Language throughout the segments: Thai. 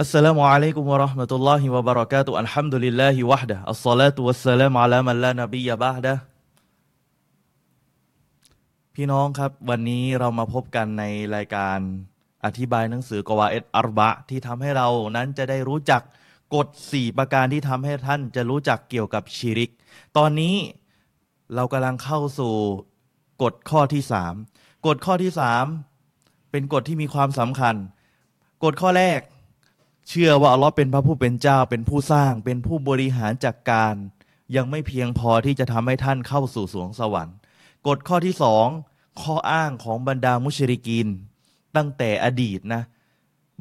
السلام عليكم ورحمة الله وبركاته الحمد لله وحده الصلاة والسلام على าฮิวะห์ดะอัพี่น้องครับ วันนี้เรามาพบกันในรายการอธิบายหนังสือกวาเอตอารบะ ที่ทำให้เรานั้นจะได้รู้จักกฎ 4 ประการที่ทำให้ท่านจะรู้จักเกี่ยวกับชิริก ตอนนี้เรากำลังเข้าสู่กฎข้อที่ 3 กฎข้อที่ 3 เป็นกฎที่มีความสำคัญ กฎข้อแรก เชื่อว่าอัลลอฮ์เป็นพระผู้เป็นเจ้าเป็นผู้สร้างเป็นผู้บริหารจัดกการ ยังไม่เพียงพอที่จะทำให้ท่านเข้าสู่สวงสวรรค์ กฎข้อที่สองข้ออ้างของบรรดามุชริกีนตั้งแต่อดีตนะ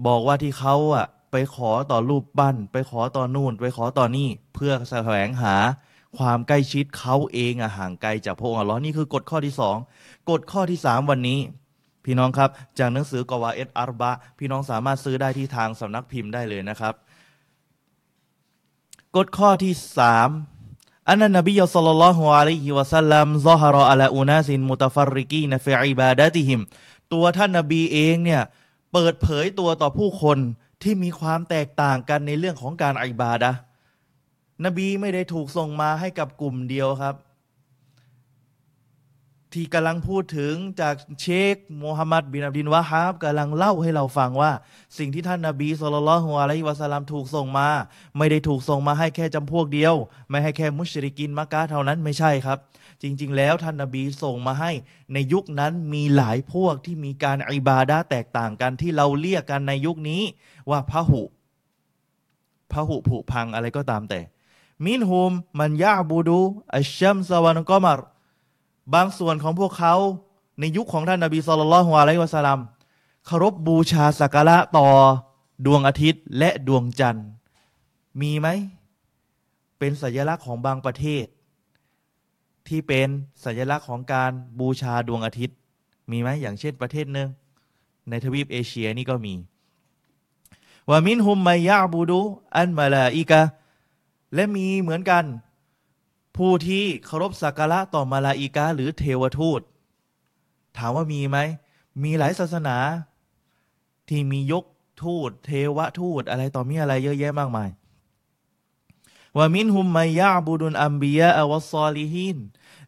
บอกว่าที่เขาอะไปขอต่อรูปปั้น ไปขอต่อนู่น ไปขอต่อนี่ เพื่อแสวงหาความใกล้ชิดเขาเองอะห่างไกลจากพระองค์อัลลอฮ์นี่คือกฎข้อที่สองกฎข้อที่สามวันนี้ พี่น้องครับ จากหนังสือกวาเอตอัรบะพี่น้องสามารถซื้อได้ที่ทางสำนักพิมพ์ได้เลยนะครับ กฎข้อที่สามอันนั้นนบียศ็อลลัลลอฮุอะลัยฮิวะสัลลัมซอฮารออะลาอุนาซินมุตฟัรริกีนฟิอิบาดะติฮิมตัวท่านนบีเองเนี่ยเปิดเผยตัวต่อผู้คนที่มีความแตกต่างกันในเรื่องของการอิบาดะนบีไม่ได้ถูกส่งมาให้กับกลุ่มเดียวครับ ที่กำลังพูดถึงจากเชคโมฮัมหมัดบินอับดินวะฮาบกำลังเล่าให้เราฟังว่า สิ่งที่ท่านนาบีสุลต่านละฮ์อะลัยฮิวะสลลัมถูกส่งมา ไม่ได้ถูกส่งมาให้แค่จำพวกเดียว ไม่ให้แค่มุชริกินมักกะเท่านั้นไม่ใช่ครับ จริง ๆ แล้วท่านนาบีส่งมาให้ ในยุคนั้นมีหลายพวกที่มีการอิบาดะแตกต่างกันที่เราเรียกกันในยุคนี้ว่าพระหุพระหุผุพังอะไรก็ตามแต่ มินฮุมมันยาบูดูอัชชัมสวานกอมาร บางส่วนของพวกเขาในยุคของท่านนบีสุลต่านฮ์อะลัยฮิวะสัลลัมเคารพบูชาสักการะต่อดวงอาทิตย์และดวงจันทร์ มีไหม เป็นสัญลักษณ์ของบางประเทศ ที่เป็นสัญลักษณ์ของการบูชาดวงอาทิตย์ มีไหมอย่างเช่นประเทศหนึ่งในทวีปเอเชียนี่ก็มีว่ามินฮุมมายาบูดูอันมาลาอิกะและมีเหมือนกัน ผู้ที่เคารพสักการะต่อมาลาอิกะหรือเทวทูต ถามว่ามีไหม มีหลายศาสนา ที่มียกทูต เทวทูตอะไรต่อมีอะไรเยอะแยะมากมายว่ามินฮุมมายาบูดุนอัมบียะอวซอลิฮิน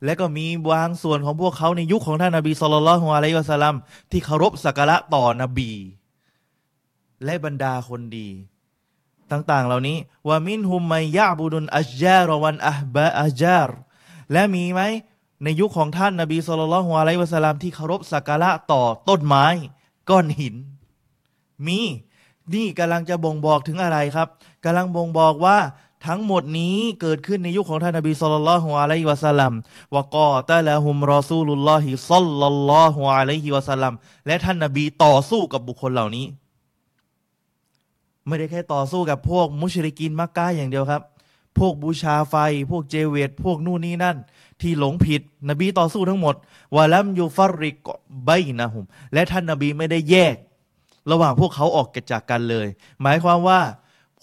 และก็มีบางส่วนของพวกเขาในยุคของท่านนบีสุลต่านละฮ์อะลัยฮิวะสัลลัมที่เคารพสักการะต่อนบี และบรรดาคนดี ต่างๆ เหล่านี้ว่ามินฮุมมายาบูดุนอัจจารวันอับะอัจจารและมีไหมในยุคของท่านนบีสุลต่านละฮ์อะลัยฮิวะสลลัมที่เคารพสักการะต่อต้นไม้ ก้อนหิน มีนี่กำลังจะบ่งบอกถึงอะไรครับกำลังบ่งบอกว่าทั้งหมดนี้เกิดขึ้นในยุคของท่านนบีสุลต่านละฮ์อะลัยฮิวะสัลลัมวะกอตะละฮุมรอซูลุลลอฮิซัลลัลลอฮุอะลัยฮิวะสัลลัมและท่านนบีต่อสู้กับบุคคลเหล่านี้ ไม่ได้แค่ต่อสู้กับพวกมุชริกินมักกะอย่างเดียวครับ พวกบูชาไฟ พวกเจเวตพวกนู่นนี่นั่น ที่หลงผิด นบีต่อสู้ทั้งหมดวะลัมยูฟัรริกไบนะฮุมและท่านนบีไม่ได้แยก ระหว่างพวกเขาออกจากกันเลย หมายความว่า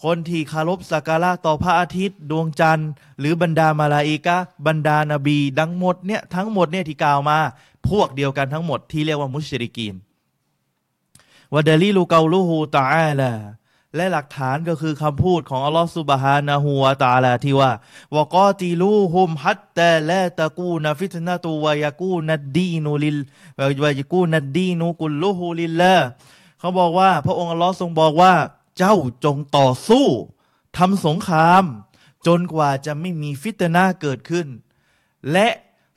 คนที่คารพสักการะต่อพระอาทิตย์ ดวงจันทร์ หรือบรรดามาลาอิกะบรรดานาบี ดังหมดเนี่ยทั้งหมดเนี่ยที่กล่าวมา พวกเดียวกันทั้งหมดที่เรียกว่ามุชริกีนวะดลีลูกาลูฮูตาอาลา และหลักฐานก็คือคำพูดของอัลลอฮฺสุบฮานะฮูวาตาลาที่ว่าวกอติลูฮุมฮัตตะละตะกูนฟิตนะตูวะยกูนัดดีนุลิลวะยกูนัดดีนุกุลลูฮูลิลละเขาบอกว่า พระองค์อัลลอฮ์ทรงบอกว่า เจ้าจงต่อสู้ทำสงคราม จนกว่าจะไม่มีฟิตนาเกิดขึ้น และ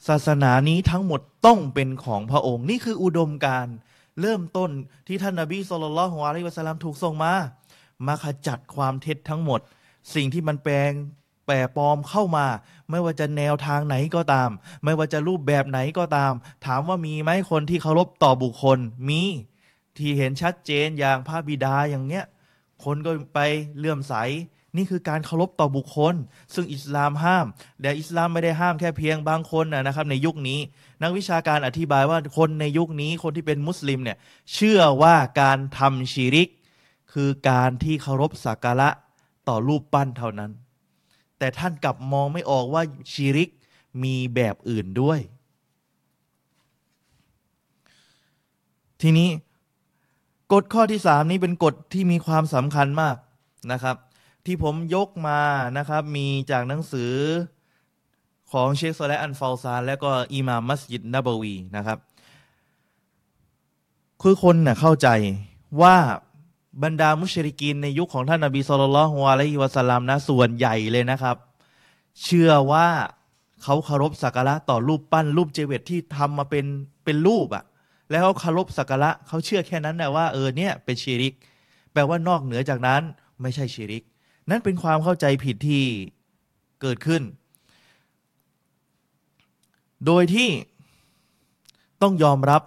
ศาสนานี้ทั้งหมดต้องเป็นของพระองค์ นี่คืออุดมการเริ่มต้นที่ท่านนาบีสุลต่านละฮ์อะลัยวะสลลัมถูกส่งมา มาขจัดความเท็จทั้งหมด สิ่งที่มันแปลงแปรปลอมเข้ามา ไม่ว่าจะแนวทางไหนก็ตาม ไม่ว่าจะรูปแบบไหนก็ตาม ถามว่ามีไหมคนที่เคารพต่อบุคคลมี ที่เห็นชัดเจนอย่างพระบิดาอย่างเนี้ย คนก็ไปเลื่อมใส นี่คือการเคารพต่อบุคคล ซึ่งอิสลามห้ามแต่อิสลามไม่ได้ห้ามแค่เพียงบางคนนะครับ ในยุคนี้ นักวิชาการอธิบายว่าคนในยุคนี้คนที่เป็นมุสลิมเนี่ยเชื่อว่าการทำชีริก คือการที่เคารพสักการะต่อรูปปั้นเท่านั้น แต่ท่านกลับมองไม่ออกว่าชีริกมีแบบอื่นด้วย ทีนี้กฎข้อที่สามนี้เป็นกฎที่มีความสำคัญมากนะครับ ที่ผมยกมานะครับมีจากหนังสือของเชคโซและอันฟาลซาน และก็อิมามัสยิดนบวีนะครับ คือคนน่ะเข้าใจว่า บรรดามุชริกีนในยุคของท่านนบีสุลต่านฮวาลัยฮิวะสัลลัมนะส่วนใหญ่เลยนะครับ เชื่อว่าเขาเคารพสักการะต่อรูปปั้นรูปเจเวตที่ทำมาเป็นเป็นรูปอะแล้วเขาเคารพสักการะเขาเชื่อแค่นั้นนะว่าเออเนี่ยเป็นชีริก แปลว่านอกเหนือจากนั้นไม่ใช่ชีริก นั่นเป็นความเข้าใจผิดที่เกิดขึ้น โดยที่ต้องยอมรับ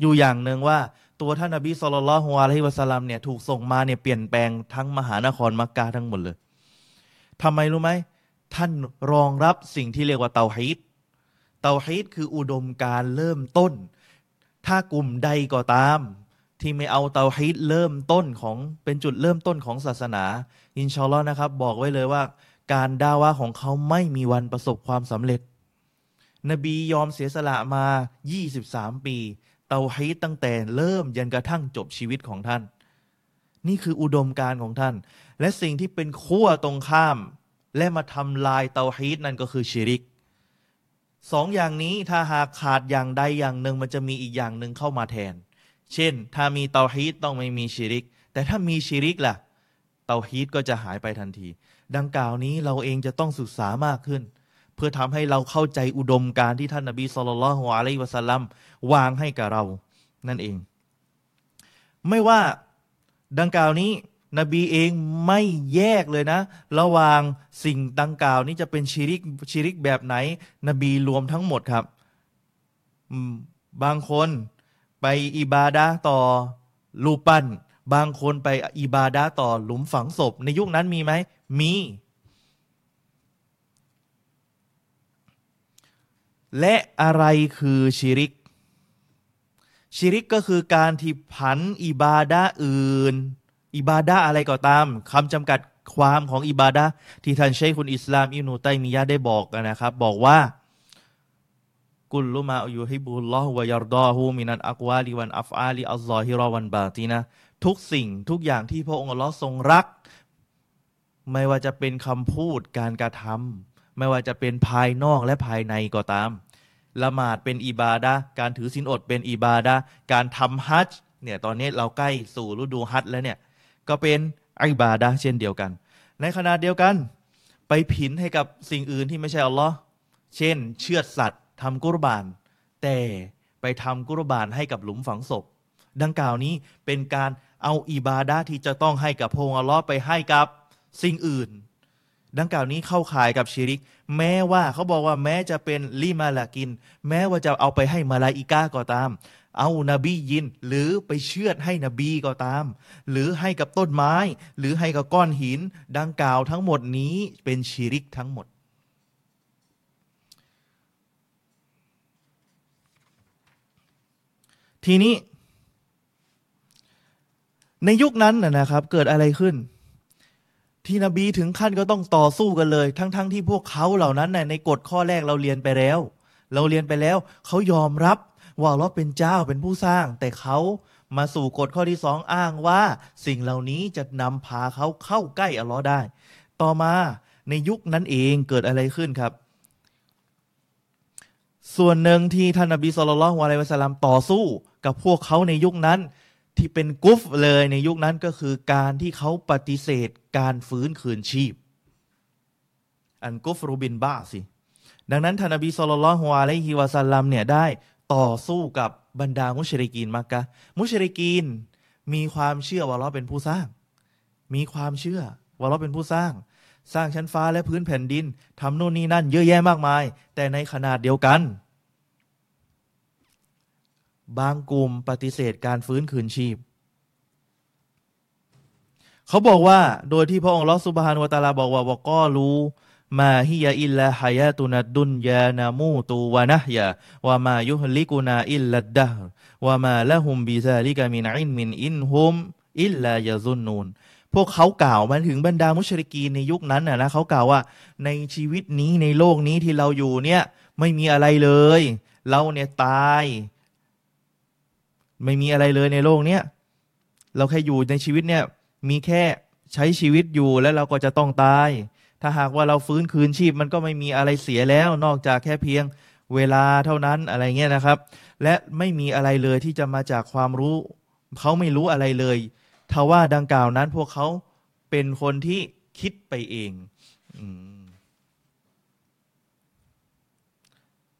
อยู่อย่างหนึ่งว่า ตัวท่านนบีสุลต่านละฮ์อะลัยฮิวะสัลลัมเนี่ยถูกส่งมาเนี่ยเปลี่ยนแปลงทั้งมหานครมักกะทั้งหมดเลยทำไมรู้ไหมท่านรองรับสิ่งที่เรียกว่าเตาฮีดเตาฮีดคืออุดมการเริ่มต้น ถ้ากลุ่มใดก็ตาม ที่ไม่เอาเตาฮีดเริ่มต้นของเป็นจุดเริ่มต้นของศาสนา อินชาอัลลอฮ์นะครับ บอกไว้เลยว่า การด่าวะของเขาไม่มีวันประสบความสำเร็จ นบียอมเสียสละมา 23 ปี เตาฮีตตั้งแต่เริ่มยันกระทั่งจบชีวิตของท่าน นี่คืออุดมการของท่าน และสิ่งที่เป็นขั้วตรงข้าม และมาทำลายเตาฮีตนั่นก็คือชิริกสองอย่างนี้ถ้าหากขาดอย่างใดอย่างหนึ่งมันจะมีอีกอย่างหนึ่งเข้ามาแทน เช่น ถ้ามีเตาฮีตต้องไม่มีชิริก แต่ถ้ามีชิริกล่ะ เตาฮีตก็จะหายไปทันที ดังกล่าวนี้เราเองจะต้องศึกษามากขึ้น เพื่อทำให้เราเข้าใจอุดมการที่ท่านนบีสุลต่านละฮ์อะลัยวะสัลลัมวางให้กับเรา นั่นเอง ไม่ว่าดังกล่าวนี้ นบีเองไม่แยกเลยนะ ระหว่างสิ่งดังกล่าวนี้จะเป็นชิริกชิริกแบบไหน นบีรวมทั้งหมดครับ บางคนไปอิบาดาต่อรูปปั้น บางคนไปอิบาดาต่อหลุมฝังศพ ในยุคนั้นมีไหม มี และอะไรคือชิริก ชิริกก็คือการที่ผันอิบาดาอื่น อิบาดาอะไรก็ตามคำจำกัดความของอิบาดาที่ท่านเชคคุณอิสลามอิบนุตัยมียะได้บอกนะครับ บอกว่ากุลลุมาอยู่ฮิบุลลอฮ์วายรดอฮูมินันอักวาลิวันอัฟอาลีอัลลอฮิรอวันบาตีนะทุกสิ่งทุกอย่างที่พระองค์อัลลอฮ์ทรงรัก ไม่ว่าจะเป็นคำพูดการกระทำ ไม่ว่าจะเป็นภายนอกและภายในก็ตาม ละหมาดเป็นอิบาดะการถือศีลอดเป็นอิบาดะการทำฮัจเนี่ยตอนนี้เราใกล้สู่ฤดูฮัจแล้วเนี่ยก็เป็นอิบาดะเช่นเดียวกัน ในขณะเดียวกัน ไปผินให้กับสิ่งอื่นที่ไม่ใช่อัลลอฮ์เช่น เชือดสัตว์ทำกุรบาน แต่ไปทำกุรบานให้กับหลุมฝังศพ ดังกล่าวนี้เป็นการเอาอิบาดะที่จะต้องให้กับพงอัลลอฮ์ไปให้กับสิ่งอื่น ดังกล่าวนี้เข้าข่ายกับชิริก แม้ว่าเขาบอกว่าแม้จะเป็นลิมาลากิน แม้ว่าจะเอาไปให้มาลาอิกาก็ตาม เอานาบียิน หรือไปเชือดให้นบีก็ตาม หรือให้กับต้นไม้ หรือให้กับก้อนหิน ดังกล่าวทั้งหมดนี้เป็นชิริกทั้งหมดทีนี้ ในยุคนั้นนะครับ เกิดอะไรขึ้น ที่นบีถึงขั้นก็ต้องต่อสู้กันเลย ทั้งๆทที่พวกเขาเหล่านั้นในกฎข้อแรกเราเรียนไปแล้ว เราเรียนไปแล้ว เขายอมรับว่าเราเป็นเจ้าเป็นผู้สร้าง แต่เขามาสู่กฎข้อที่สองอ้างว่า สิ่งเหล่านี้จะนำพาเขาเข้าใกล้อัลลอฮ์ได้ ต่อมาในยุคนั้นเองเกิดอะไรขึ้นครับ ส่วนหนึ่งที่ท่านนบีสุลต่านละฮ์วะลัยวะสัลลัมต่อสู้กับพวกเขาในยุคนั้น ที่เป็นกุฟเลยในยุคนั้นก็คือการที่เขาปฏิเสธการฟื้นคืนชีพ อันกุฟรูบินบ้าสิ ดังนั้นท่านอบีสุลต่านฮวาไลฮิวาซัลลัมเนี่ยได้ต่อสู้กับบรรดามุชริกีนมักกะ มุชริกีนมีความเชื่อว่าเราเป็นผู้สร้าง มีความเชื่อว่าเราเป็นผู้สร้าง สร้างชั้นฟ้าและพื้นแผ่นดินทำนู่นนี่นั่นเยอะแยะมากมาย แต่ในขนาดเดียวกัน บางกลุ่มปฏิเสธการฟื้นคืนชีพ เขาบอกว่าโดยที่พระองค์อัลลอฮ์ سبحانه وتعالىบอกว่าوقالوا ما هي إلا حياتنا الدنيا نموت ونحيا وما يهلكنا إلا الدهر وما لهم بذلك من علم إن هم إلا يظنونพวกเขากล่าวมาถึงบรรดามุชริกีนในยุคนั้นนะนะเขากล่าวว่าในชีวิตนี้ในโลกนี้ที่เราอยู่เนี่ยไม่มีอะไรเลย เราเนี่ยตาย ไม่มีอะไรเลยในโลกเนี้ยเราแค่อยู่ในชีวิตเนี่ย มีแค่ใช้ชีวิตอยู่แล้วเราก็จะต้องตาย ถ้าหากว่าเราฟื้นคืนชีพมันก็ไม่มีอะไรเสียแล้ว นอกจากแค่เพียงเวลาเท่านั้นอะไรเงี้ยนะครับ และไม่มีอะไรเลยที่จะมาจากความรู้เขาไม่รู้อะไรเลยทว่าดังกล่าวนั้นพวกเขาเป็นคนที่คิดไปเองอ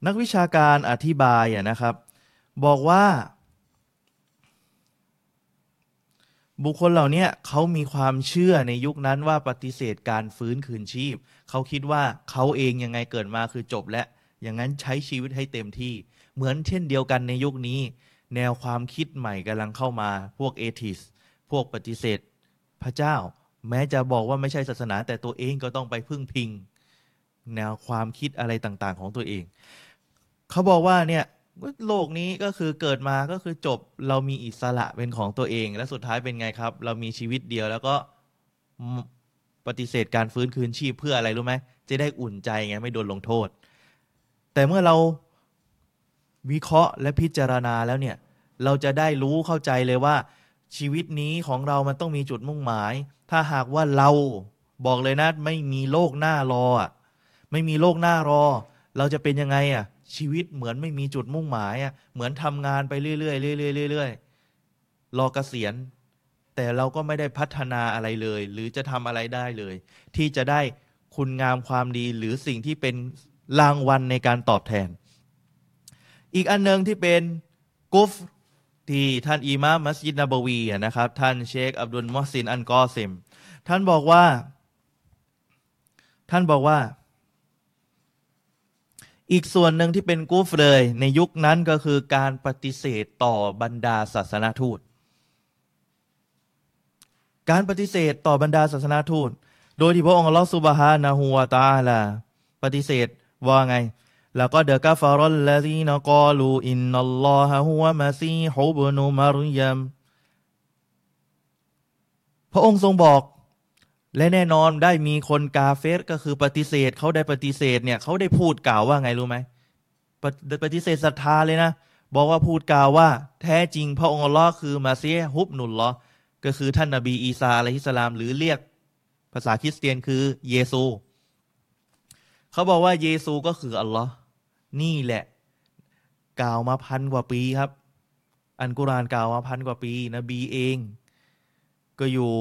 นักวิชาการอธิบายอะนะครับ บอกว่า บุคคลเหล่านี้เขามีความเชื่อในยุคนั้นว่าปฏิเสธการฟื้นคืนชีพ เขาคิดว่าเขาเองยังไงเกิดมาคือจบและ อย่างนั้นใช้ชีวิตให้เต็มที่ เหมือนเช่นเดียวกันในยุคนี้ แนวความคิดใหม่กำลังเข้ามา พวกเอทิส พวกปฏิเสธ พระเจ้า แม้จะบอกว่าไม่ใช่ศาสนา แต่ตัวเองก็ต้องไปพึ่งพิง แนวความคิดอะไรต่างๆ ของตัวเอง เขาบอกว่าเนี่ย โลกนี้ก็คือเกิดมาก็คือจบเรามีอิสระเป็นของตัวเอง และสุดท้ายเป็นไงครับ เรามีชีวิตเดียวแล้วก็ปฏิเสธการฟื้นคืนชีพเพื่ออะไรรู้ไหมจะได้อุ่นใจไงไม่โดนลงโทษ แต่เมื่อเราวิเคราะห์และพิจารณาแล้วเนี่ย เราจะได้รู้เข้าใจเลยว่า ชีวิตนี้ของเรามันต้องมีจุดมุ่งหมาย ถ้าหากว่าเราบอกเลยนะ ไม่มีโลกหน้ารอไม่มีโลกหน้ารอ เราจะเป็นยังไงอะ ชีวิตเหมือนไม่มีจุดมุ่งหมายอะเหมือนทำงานไปเรื่อยๆเรื่อยๆเรื่อยๆรอเกษียณ แต่เราก็ไม่ได้พัฒนาอะไรเลย หรือจะทำอะไรได้เลย ที่จะได้คุณงามความดีหรือสิ่งที่เป็นรางวัลในการตอบแทน อีกอันหนึ่งที่เป็นกุฟที่ท่านอิมามมัสยิดนบวีนะครับ ท่านเชคอับดุลมอสินอันกอเซมท่านบอกว่า ท่านบอกว่า อีกส่วนหนึ่งที่เป็นกูฟเลย ในยุคนั้นก็คือการปฏิเสธต่อบรรดาศาสนาทูต การปฏิเสธต่อบรรดาศาสนาทูต โดยที่พระองค์ลอสุบฮานะฮูวาตาลาปฏิเสธว่าไงแล้วก็เดกาฟารอลลาซีนกอลูอินนัลลอฮะฮุวะมาซีฮุบนุมารยมพระองค์ทรงบอก และแน่นอนได้มีคนกาเฟสก็คือปฏิเสธเขาได้ปฏิเสธเนี่ยเขาได้พูดกล่าวว่าไงรู้ไหมปปฏิเสธศรัทธาเลยนะ บอกว่าพูดกล่าวว่า แท้จริงพระองค์ลอคือมาเซียฮุบนุลลอก็คือท่านนบีอีสาอะลัยฮิสลาม หรือเรียกภาษาคริสเตียนคือเยซูเขาบอกว่าเยซูก็คืออัลลอฮ์นี่แหละ กล่าวมาพันกว่าปีครับ อันกุรานกล่าวมาพันกว่าปี นบีเอง ก็อยู่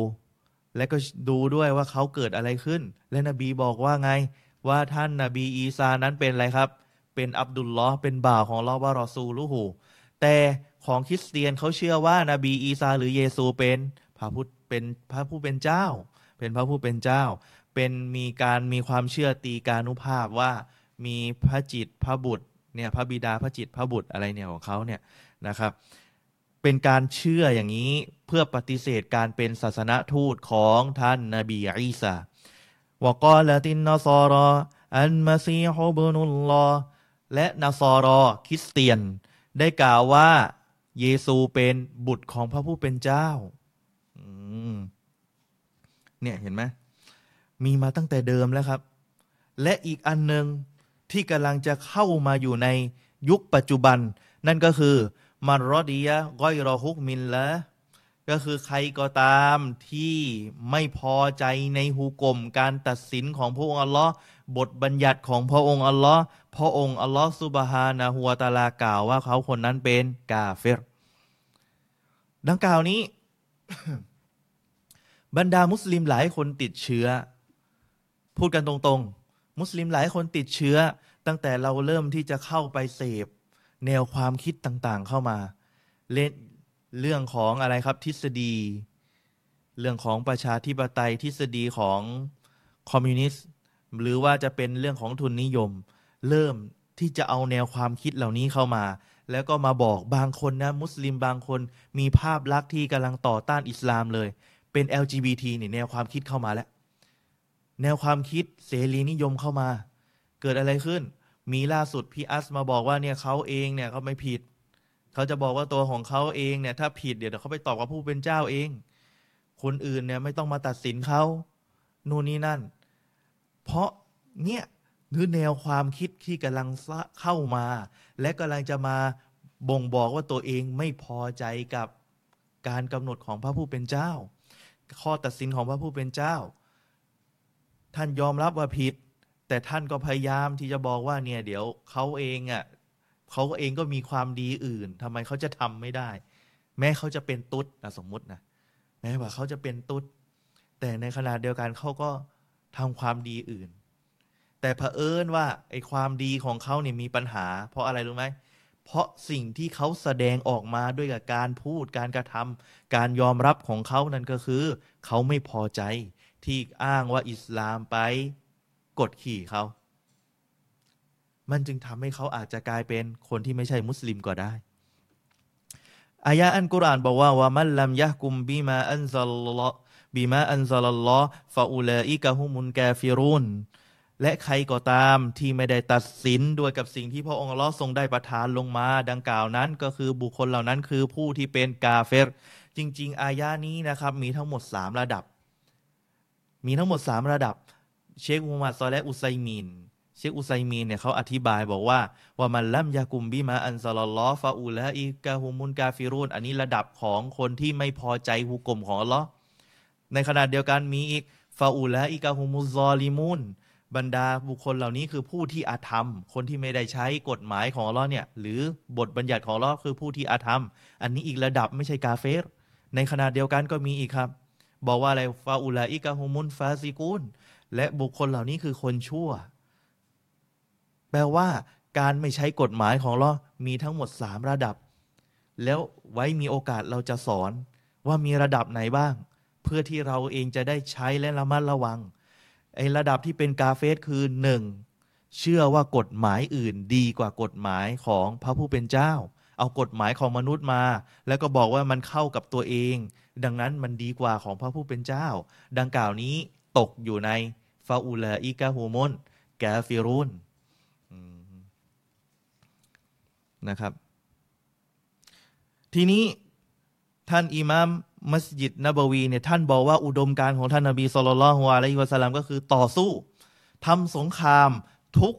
และก็ดูด้วยว่าเขาเกิดอะไรขึ้น และนบีบอกว่าไง ว่าท่านนาบีอีซานั้นเป็นอะไรครับ เป็นอับดุลลอฮ์เป็นบ่าวของลอวารอซูลูหูแต่ของคริสเตียนเขาเชื่อว่านาบีอีซาหรือเยซูเป็นพระผู้เป็นพระผู้เป็นเจ้า เป็นพระผู้เป็นเจ้า เป็นมีการมีความเชื่อตีการุภาพว่ามีพระจิตพระบุตรเนี่ยพระบิดาพระจิตพระบุตรอะไรเนี่ยของเขาเนี่ยนะครับ เป็นการเชื่ออย่างนี้ พื่อปฏิเสธการเป็นศาสนทูตของท่านนาบีอีสาวกอละตินนซอรออันมาซีฮุบนุลลอและนาซอรอคริสเตียน ได้กล่าวว่า เยซูเป็นบุตรของพระผู้เป็นเจ้าเนี่ยเห็นไหมมีมาตั้งแต่เดิมแล้วครับ และอีกอันหนึ่งที่กำลังจะเข้ามาอยู่ในยุคปัจจุบัน นั่นก็คือ มันรอดียะก้อยรอฮุกมินละ ก็คือใครก็ตามที่ไม่พอใจในหูกลมการตัดสินของพระองค์อัลลอฮ์บทบัญญัติของพระองค์อัลลอฮ์พระองค์อัลลอฮ์ซุบฮานะฮัวตาลากล่าวว่าเขาคนนั้นเป็นกาเฟรดังกล่าวนี้ บรรดามุสลิมหลายคนติดเชื้อ พูดกันตรงๆ มุสลิมหลายคนติดเชื้อ ตั้งแต่เราเริ่มที่จะเข้าไปเสพ แนวความคิดต่างๆเข้ามาเล่น เรื่องของอะไรครับทฤษฎี เรื่องของประชาธิปไตยทฤษฎีของคอมมิวนิสต์หรือว่าจะเป็นเรื่องของทุนนิยม เริ่มที่จะเอาแนวความคิดเหล่านี้เข้ามา แล้วก็มาบอกบางคนนะ มุสลิมบางคนมีภาพลักษณ์ที่กำลังต่อต้านอิสลามเลย เป็น LGBT นี่แนวความคิดเข้ามาแล้ว แนวความคิดเสรีนิยมเข้ามา เกิดอะไรขึ้น มีล่าสุดพี่อัสมาบอกว่าเนี่ยเขาเองเนี่ยเขาไม่ผิด เขาจะบอกว่าตัวของเขาเองเนี่ยถ้าผิดเดี๋ยวเขาไปตอบกับผู้เป็นเจ้าเอง คนอื่นเนี่ยไม่ต้องมาตัดสินเขานู่นนี่นั่น เพราะเนี่ยคือแนวความคิดที่กำลังเข้ามา และกำลังจะมาบ่งบอกว่าตัวเองไม่พอใจกับการกำหนดของพระผู้เป็นเจ้า ข้อตัดสินของพระผู้เป็นเจ้า ท่านยอมรับว่าผิด แต่ท่านก็พยายามที่จะบอกว่าเนี่ยเดี๋ยวเขาเองอะ่ะ เขาเองก็มีความดีอื่นทำไมเขาจะทำไม่ได้ แม้เขาจะเป็นตุ๊ดนะสมมุตินะแม้ว่าเขาจะเป็นตุ๊ด แต่ในขณะเดียวกันเขาก็ทำความดีอื่น แต่เผอิญว่าไอ้ความดีของเขาเนี่ยมีปัญหา เพราะอะไรรู้ไหมเพราะสิ่งที่เขาแสดงออกมาด้วยกับการพูดการกระทำการยอมรับของเขานั่นก็คือ เขาไม่พอใจที่อ้างว่าอิสลามไปกดขี่เขา มันจึงทำให้เขาอาจจะกลายเป็นคนที่ไม่ใช่มุสลิมก็ได้ อายะอัลกุรอานบอกว่าومن لم يحكم بما أنزل الله بما أنزل الله فأولئك هم الكافرونและใครก็ตามที่ไม่ได้ตัดสินด้วยกับสิ่งที่พระองค์อัลลอฮ์ทรงได้ประทานลงมาดังกล่าวนั้น ก็คือบุคคลเหล่านั้นคือผู้ที่เป็นกาเฟร จริง ๆ อายานี้นะครับ มีทั้งหมดสามระดับ มีทั้งหมดสามระดับ เชคมูฮัมหมัดซอและอุไซมีน เชคอุไซมีนเนี่ยเขาอธิบายบอกว่าومن لم يحكم بما أنزل الله فأولئك هم الكافرونอันนี้ระดับของคนที่ไม่พอใจฮุกุ่มของอัลลอฮ์ในขณะเดียวกันมีอีกفأولئك هم الظالمونบรรดาบุคคลเหล่านี้คือผู้ที่อาธรรม คนที่ไม่ได้ใช้กฎหมายของอัลลอฮ์เนี่ยหรือบทบัญญัติของอัลลอฮ์คือผู้ที่อาธรรม อันนี้อีกระดับไม่ใช่กาเฟรในขณะเดียวกันก็มีอีกครับ บอกว่าอะไรฟาอุลาอิกะฮุมุนฟาซิกุนและบุคคลเหล่านี้คือคนชั่ว แปลว่าการไม่ใช้กฎหมายของเรามีทั้งหมดสามระดับ แล้วไว้มีโอกาสเราจะสอนว่ามีระดับไหนบ้าง เพื่อที่เราเองจะได้ใช้และระมัดระวังไอ้ระดับที่เป็นกาเฟสคือหนึ่งเชื่อว่ากฎหมายอื่นดีกว่ากฎหมายของพระผู้เป็นเจ้า เอากฎหมายของมนุษย์มา แล้วก็บอกว่ามันเข้ากับตัวเอง ดังนั้นมันดีกว่าของพระผู้เป็นเจ้า ดังกล่าวนี้ตกอยู่ในฟาอูลาอิกาฮูมนแกฟิรุน นะครับ ทีนี้ท่านอิมามมัสยิดนบวีเนี่ยท่านบอกว่าอุดมการของท่านนบีสุลต่านฮ์อะลัยฮิวะสัลลัมก็คือต่อสู้ทำสงครามทุก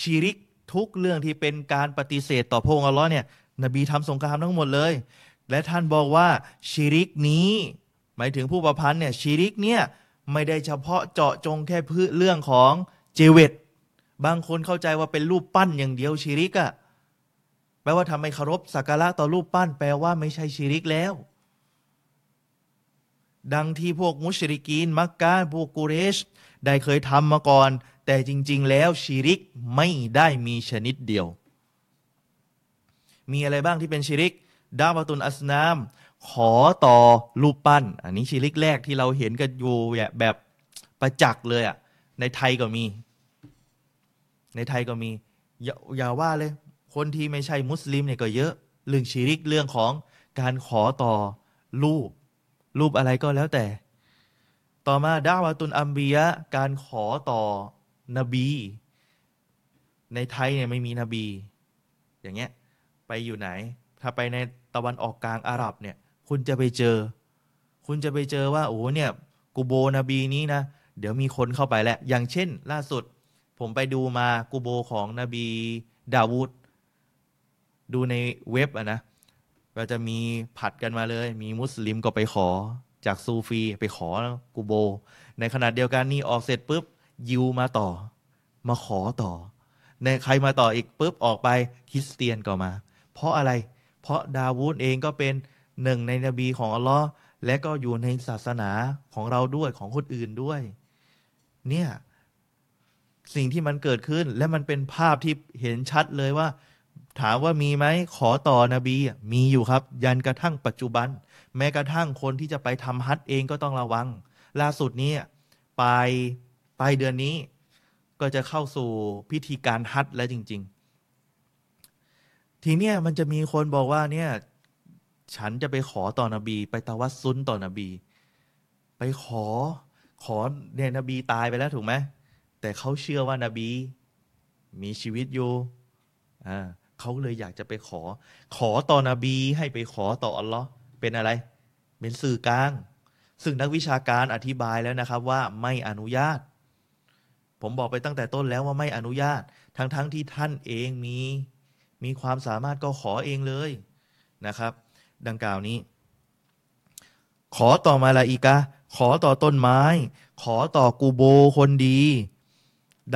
ชีริกทุกเรื่องที่เป็นการปฏิเสธต่อพระองค์อัลลอฮ์เนี่ยนบีทำสงครามทั้งหมดเลย และท่านบอกว่าชีริกนี้ หมายถึงผู้ประพันธ์เนี่ยชีริกเนี่ยไม่ได้เฉพาะเจาะจงแค่เพื้เรื่องของเจเวตบางคนเข้าใจว่าเป็นรูปปั้นอย่างเดียวชีริกอะ แปลว่าทำไมเคารพสักการะต่อรูปปั้น แปลว่าไม่ใช่ชีริกแล้ว ดังที่พวกมุชริกีน มักกะพวกกุเรช ได้เคยทำมาก่อน แต่จริง ๆ แล้วชีริกไม่ได้มีชนิดเดียว มีอะไรบ้างที่เป็นชีริกดาวตุนอัสนาม ขอต่อรูปปั้น อันนี้ชีริกแรกที่เราเห็นกันอยู่แบบประจักษ์เลยอะในไทยก็มี ในไทยก็มี อย่าอย่าว่าเลย คนที่ไม่ใช่มุสลิมเนี่ยก็เยอะเรื่องชีริกเรื่องของการขอต่อรูป รูปอะไรก็แล้วแต่ ต่อมาดาวาตุนอัมบียะการขอต่อนบี ในไทยเนี่ยไม่มีนบี อย่างเงี้ยไปอยู่ไหน ถ้าไปในตะวันออกกลางอาหรับเนี่ย คุณจะไปเจอ คุณจะไปเจอว่าโอ้เนี่ยกูโบนบีนี้นะเดี๋ยวมีคนเข้าไปแหล้วอย่างเช่น ล่าสุด ผมไปดูมากูโบของนบีดาวูด ดูในเว็บอะนะก็จะมีผัดกันมาเลย มีมุสลิมก็ไปขอจากซูฟีไปขอกูโบ ในขณะเดียวกันนี่ออกเสร็จปุ๊บ ยิวมาต่อ มาขอต่อ ในใครมาต่ออีกปุ๊บออกไปคริสเตียนก็มา เพราะอะไร เพราะดาวูดเองก็เป็นหนึ่งในนบีของอัลลอฮ์และก็อยู่ในศาสนาของเราด้วยของคนอื่นด้วย เนี่ย สิ่งที่มันเกิดขึ้นและมันเป็นภาพที่เห็นชัดเลยว่า ถามว่ามีไหมขอต่อนบีมีอยู่ครับ ยันกระทั่งปัจจุบัน แม้กระทั่งคนที่จะไปทำฮัทเองก็ต้องระวัง ล่าสุดนี้ปลายปลายเดือนนี้ ก็จะเข้าสู่พิธีการฮัทแล้วจริง ๆ ทีเนี้ยมันจะมีคนบอกว่าเนี่ย ฉันจะไปขอต่อนบี ไปตะวัดซุนต่อนบี ไปขอขอเนี่ยนบีตายไปแล้วถูกไหมแต่เขาเชื่อว่านาบี มีชีวิตอยู่อ่า เขาเลยอยากจะไปขอ ขอต่อนบีให้ไปขอต่ออัลลอฮ์เป็นอะไร เป็นสื่อกลาง ซึ่งนักวิชาการอธิบายแล้วนะครับว่าไม่อนุญาต ผมบอกไปตั้งแต่ต้นแล้วว่าไม่อนุญาต ทั้งๆทที่ท่านเองมีมีความสามารถก็ขอเองเลยนะครับ ดังกล่าวนี้ ขอต่อมาลาอีกะขอต่อต้นไม้ ขอต่อกูโบคนดี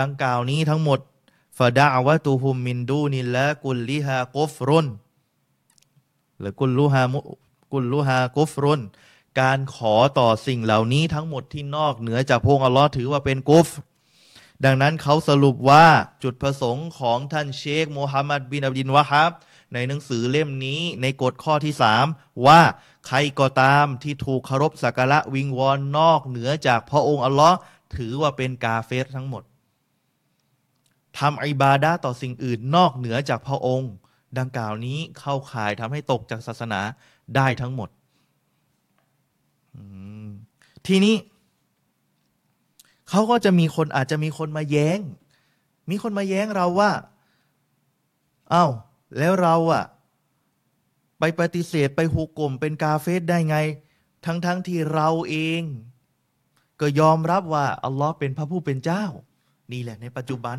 ดังกล่าวนี้ทั้งหมด ฟาดาวะตูฮุมมินดูนิละกุลลิฮากุฟรุนหรือกุลลูฮามุกุลลูฮากุฟรุนการขอต่อสิ่งเหล่านี้ทั้งหมดที่นอกเหนือจากพระองค์อัลลอฮ์ถือว่าเป็นกุฟ ดังนั้นเขาสรุปว่าจุดประสงค์ของท่านเชคโมฮัมหมัดบินอับดินวะฮับ ในหนังสือเล่มนี้ในกฎข้อที่สามว่าใครก็ตามที่ถูกเคารพสักการะวิงวอนนอกเหนือจากพระองค์อัลลอฮ์ถือว่าเป็นกาเฟสทั้งหมด ทำอิบาดาต่อสิ่งอื่นนอกเหนือจากพระองค์ ดังกล่าวนี้เข้าข่ายทำให้ตกจากศาสนาได้ทั้งหมด ทีนี้ เขาก็จะมีคนอาจจะมีคนมาแย้ง มีคนมาแย้งเราว่า เอา้า แล้วเราอะไปปฏิเสธไปหุกกลมเป็นกาเฟสได้ไง ทั้งๆทที่เราเอง ก็ยอมรับว่า อัลลอฮ์เป็นพระผู้เป็นเจ้า นี่แหละในปัจจุบัน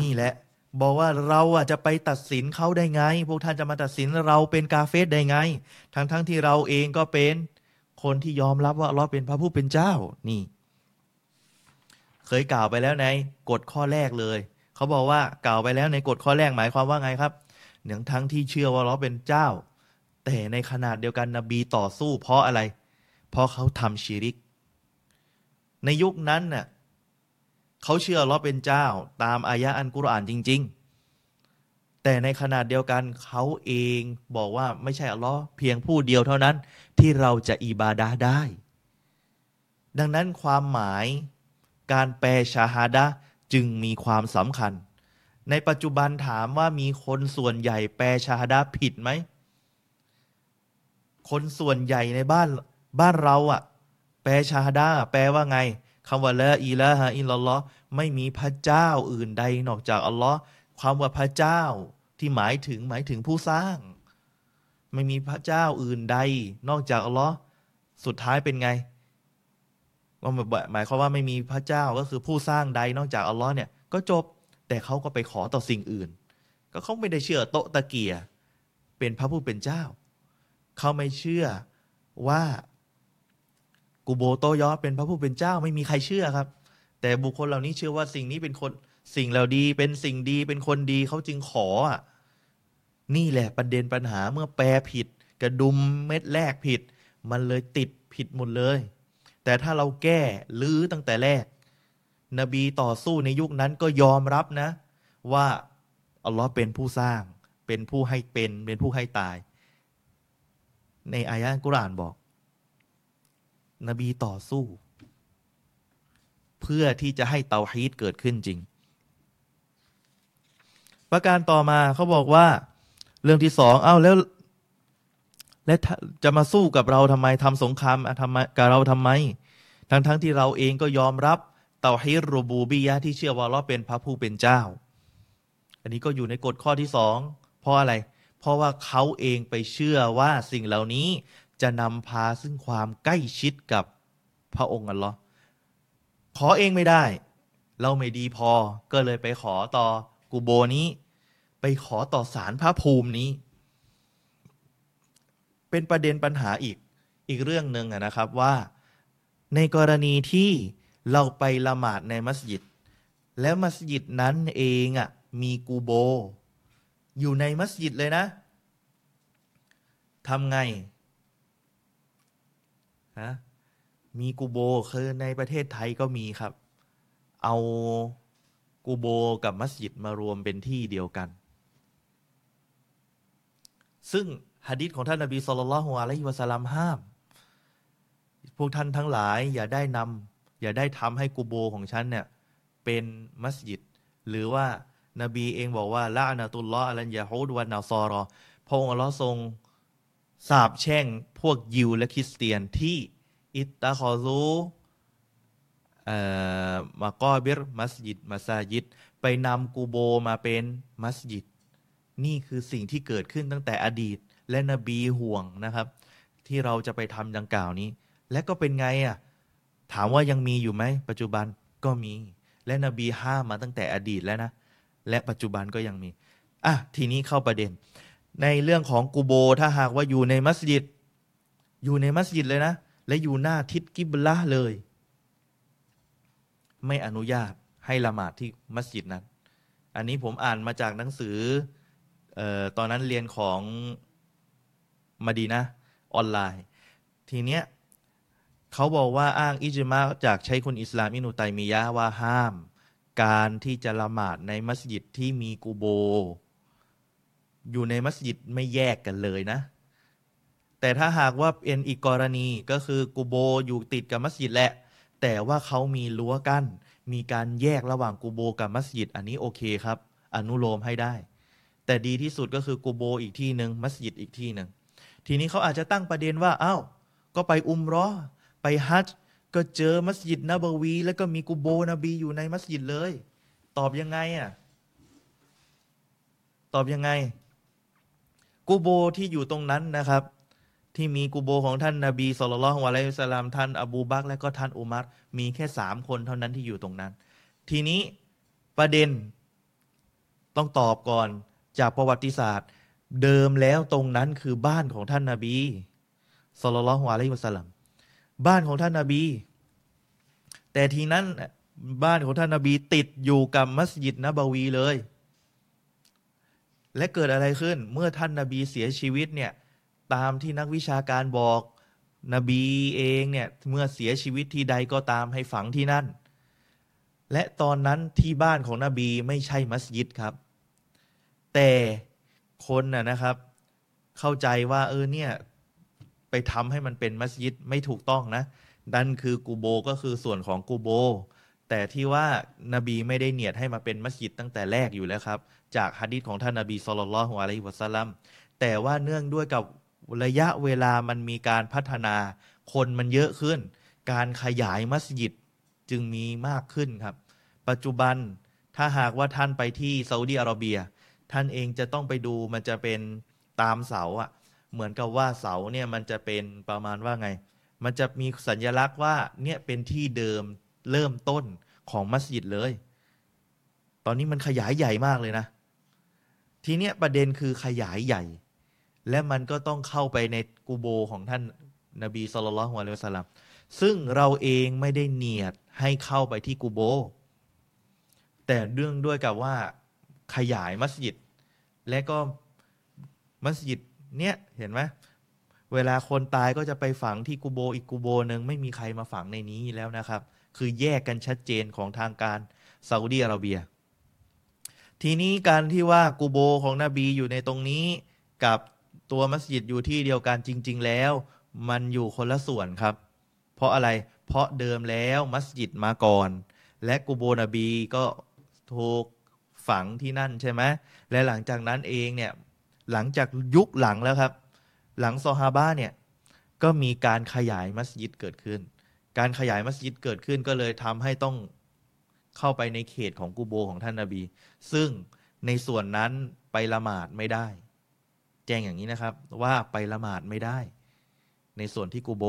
นี่แหละ บอกว่าเราอะจะไปตัดสินเขาได้ไง พวกท่านจะมาตัดสินเราเป็นกาเฟสได้ไง ทั้งๆทที่เราเองก็เป็นคนที่ยอมรับว่าเราเป็นพระผู้เป็นเจ้านี่ เคยกล่าวไปแล้วในกฎข้อแรกเลย เขาบอกว่ากล่าวไปแล้วในกฎข้อแรกหมายความว่าไงครับหนึ่งทั้งที่เชื่อว่าเราเป็นเจ้า แต่ในขนาดเดียวกันนบีต่อสู้เพราะอะไร เพราะเขาทำชีริก ในยุคนั้นน่ะ เขาเชื่อลอเป็นเจ้าตามอายะอันกุรอานจริง ๆ แต่ในขนาดเดียวกันเขาเองบอกว่าไม่ใช่อัลลอฮ์เพียงผู้เดียวเท่านั้นที่เราจะอิบาดาได้ ดังนั้นความหมายการแปลชาฮาดะจึงมีความสำคัญ ในปัจจุบันถามว่ามีคนส่วนใหญ่แปลชาฮาดะผิดไหม คนส่วนใหญ่ในบ้านบ้านเราอะแปลชาฮาดะแปลว่าไง คำว่าละอีละฮะอิลลอฮ์ไม่มีพระเจ้าอื่นใดนอกจากอัลลอฮ์ความว่าพระเจ้าที่หมายถึงหมายถึงผู้สร้าง ไม่มีพระเจ้าอื่นใด นอกจากอัลลอฮ์สุดท้ายเป็นไงก็หมายความว่าไม่มีพระเจ้าก็คือผู้สร้างใดนอกจากอัลลอฮ์เนี่ยก็จบแต่เขาก็ไปขอต่อสิ่งอื่น ก็เขาไม่ได้เชื่อโตตะเกีย เป็นพระผู้เป็นเจ้า เขาไม่เชื่อว่า กูโบโตยอเป็นพระผู้เป็นเจ้าไม่มีใครเชื่อครับ แต่บุคคลเหล่านี้เชื่อว่าสิ่งนี้เป็นคนสิ่งเหล่าดีเป็นสิ่งดีเป็นคนดีเขาจึงขออะนี่แหละประเด็นปัญหาเมื่อแปลผิด กระดุมเม็ดแรกผิด มันเลยติดผิดหมดเลย แต่ถ้าเราแก้ลื้อตั้งแต่แรก นบีต่อสู้ในยุคนั้นก็ยอมรับนะ ว่าอัลลอฮ์เป็นผู้สร้าง เป็นผู้ให้เป็น เป็นผู้ให้ตาย ในอายะกุรอานบอก นบีต่อสู้ เพื่อที่จะให้เตาฮีดเกิดขึ้นจริง ประการต่อมาเขาบอกว่า เรื่องที่สองเอา้าแล้ว และจะมาสู้กับเราทำไมทำสงครามทำไมกับเราทำไม ทั้งๆทที่เราเองก็ยอมรับเตาฮีดรูบูบียะที่เชื่อว่าเราเป็นพระผู้เป็นเจ้า อันนี้ก็อยู่ในกฎข้อที่สองเพราะอะไร เพราะว่าเขาเองไปเชื่อว่าสิ่งเหล่านี้ จะนำพาซึ่งความใกล้ชิดกับพระองค์อัลลอฮ์ขอเองไม่ได้ เราไม่ดีพอก็เลยไปขอต่อกูโบนี้ ไปขอต่อสารพระภูมินี้ เป็นประเด็นปัญหาอีกอีกเรื่องหนึ่งนะครับว่า ในกรณีที่เราไปละหมาดในมัสยิด แล้วมัสยิดนั้นเองอะมีกูโบ อยู่ในมัสยิดเลยนะทำไง ฮะมีกูโบคือในประเทศไทยก็มีครับ เอากูโบกับมัสยิดมารวมเป็นที่เดียวกัน ซึ่งฮะดิษของท่านนบีสุลต่านละฮ์อะลัยฮิวะสัลลัมห้าม พวกท่านทั้งหลายอย่าได้นำอย่าได้ทำให้กูโบของฉันเนี่ยเป็นมัสยิด หรือว่านบีเองบอกว่าละอนาตุลลอฮ์อัลันยาฮูดวันนาซอรอพระองค์อัลลอฮ์ทรง สาบแช่งพวกยิวและคริสเตียนที่อิตตาคอซูมากอบิรมัสยิดมัสยิด ไปนำกูโบมาเป็นมัสยิด นี่คือสิ่งที่เกิดขึ้นตั้งแต่อดีต และนบีห่วงนะครับ ที่เราจะไปทำดังกล่าวนี้ และก็เป็นไงอะ ถามว่ายังมีอยู่ไหม ปัจจุบันก็มี และนบีห้ามมาตั้งแต่อดีตแล้วนะ และปัจจุบันก็ยังมี อะ ทีนี้เข้าประเด็น ในเรื่องของกูโบ ถ้าหากว่าอยู่ในมัสยิด อยู่ในมัสยิดเลยนะ และอยู่หน้าทิศกิบละเลย ไม่อนุญาตให้ละหมาดที่มัสยิดนั้น อันนี้ผมอ่านมาจากหนังสือออตอนนั้นเรียนของมาดีนะออนไลน์ ทีเนี้ยเขาบอกว่าอ้างอิจมาจากใช้คนอิสลามอินุตัยมียะว่าห้าม การที่จะละหมาดในมัสยิดที่มีกูโบ อยู่ในมัสยิดไม่แยกกันเลยนะ แต่ถ้าหากว่าเป็นอีกกรณีก็คือกูโบอยู่ติดกับมัสยิดแหละ แต่ว่าเขามีรั้วกัน้น มีการแยกระหว่างกูโบกับมัสยิด อันนี้โอเคครับ อนุโลมให้ได้ แต่ดีที่สุดก็คือกูโบอีกที่หนึ่งมัสยิดอีกที่หนึ่งทีนี้เขาอาจจะตั้งประเด็นว่าอา้าวก็ไปอุมรอไปฮัจก็เจอมัสยิดนบวี แล้วก็มีกูโบนบีอยู่ในมัสยิดเลย ตอบยังไงอะ ตอบยังไง กูโบที่อยู่ตรงนั้นนะครับ ที่มีกูโบของท่านนาบีสุลต่านวะลัยสลามท่านอบูบักและก็ท่านอุมัรมีแค่สามคนเท่านั้นที่อยู่ตรงนั้น ทีนี้ประเด็นต้องตอบก่อนจากประวัติศาสตร์ เดิมแล้วตรงนั้นคือบ้านของท่านนาบีสุลต่านวะลัยวะสลามบ้านของท่านนาบี แต่ทีนั้นบ้านของท่านนาบีติดอยู่กับมัสยิดนบวีเลย และเกิดอะไรขึ้นเมื่อท่านนาบีเสียชีวิตเนี่ยตามที่นักวิชาการบอกนบีเองเนี่ยเมื่อเสียชีวิตที่ใดก็ตามให้ฝังที่นั่น และตอนนั้นที่บ้านของนบีไม่ใช่มัสยิดครับ แต่คนน่ะนะครับ เข้าใจว่าเออเนี่ยไปทำให้มันเป็นมัสยิดไม่ถูกต้องนะนั่นคือกูโบก็คือส่วนของกูโบ แต่ที่ว่านาบีไม่ได้เนียดให้มาเป็นมัสยิดตั้งแต่แรกอยู่แล้วครับ จากฮะดิษของท่านนบีสุลต่านละฮ์อะลัยฮิวะสัลลัมแต่ว่าเนื่องด้วยกับระยะเวลามันมีการพัฒนาคนมันเยอะขึ้น การขยายมัสยิดจึงมีมากขึ้นครับ ปัจจุบันถ้าหากว่าท่านไปที่ซาอุดีอาระเบีย ท่านเองจะต้องไปดูมันจะเป็นตามเสาอะเหมือนกับว่าเสาเนี่ยมันจะเป็นประมาณว่าไง มันจะมีสัญลักษณ์ว่าเนี่ยเป็นที่เดิมเริ่มต้นของมัสยิดเลย ตอนนี้มันขยายใหญ่มากเลยนะ ทีเนี้ยประเด็นคือขยายใหญ่ และมันก็ต้องเข้าไปในกูโบของท่านนบีสุลต่านฮวาเลวสลัมซึ่งเราเองไม่ได้เนียดให้เข้าไปที่กูโบ แต่เรื่องด้วยกับว่าขยายมัสยิด และก็มัสยิดเนี่ยเห็นไหมเวลาคนตายก็จะไปฝังที่กูโบอีกกูโบหนึ่งไม่มีใครมาฝังในนี้แล้วนะครับ คือแยกกันชัดเจนของทางการซาอุดีอาระเบีย ทีนี้การที่ว่ากูโบของนบีอยู่ในตรงนี้ กับตัวมัสยิดอยู่ที่เดียวกันจริง ๆ แล้ว มันอยู่คนละส่วนครับ เพราะอะไรเพราะเดิมแล้วมัสยิดมาก่อน และกูโบนบีก็ถูกฝังที่นั่นใช่ไหมและหลังจากนั้นเองเนี่ยหลังจากยุคหลังแล้วครับ หลังซอฮาบะเนี่ยก็มีการขยายมัสยิดเกิดขึ้น การขยายมัสยิดเกิดขึ้นก็เลยทำให้ต้อง เข้าไปในเขตของกูโบของท่านนาบี ซึ่งในส่วนนั้นไปละหมาดไม่ได้ แจ้งอย่างนี้นะครับ ว่าไปละหมาดไม่ได้ ในส่วนที่กูโบ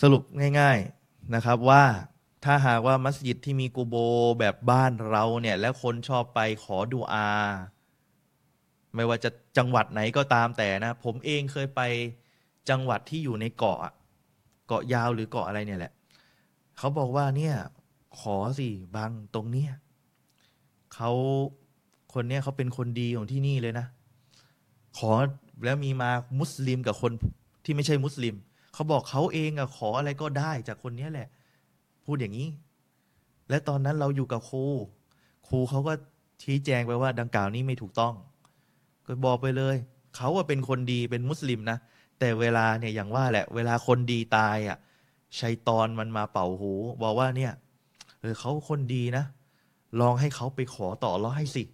สรุปง่าย ๆนะครับว่าถ้าหากว่ามัสยิดที่มีกูโบแบบบ้านเราเนี่ย แล้วคนชอบไปขอดูอา ไม่ว่าจะจังหวัดไหนก็ตามแต่นะ ผมเองเคยไปจังหวัดที่อยู่ในเกาะ เกาะยาวหรือเกาะอะไรเนี่ยแหละเขาบอกว่าเนี่ย ขอสิบางตรงเนี้ยเขาคนเนี้ยเขาเป็นคนดีของที่นี่เลยนะ ขอแล้วมีมามุสลิมกับคนที่ไม่ใช่มุสลิมเขาบอกเขาเองอะขออะไรก็ได้จากคนนี้แหละ พูดอย่างนี้ และตอนนั้นเราอยู่กับครูครูเขาก็ชี้แจงไปว่าดังกล่าวนี้ไม่ถูกต้อง ก็บอกไปเลย เขาว่าเป็นคนดีเป็นมุสลิมนะ แต่เวลาเนี่ยอย่างว่าแหละ เวลาคนดีตายอะชัยตอนมันมาเป่าหู บอกว่าเนี่ยเออเขาคนดีนะ ลองให้เขาไปขอต่อร้อให้สิ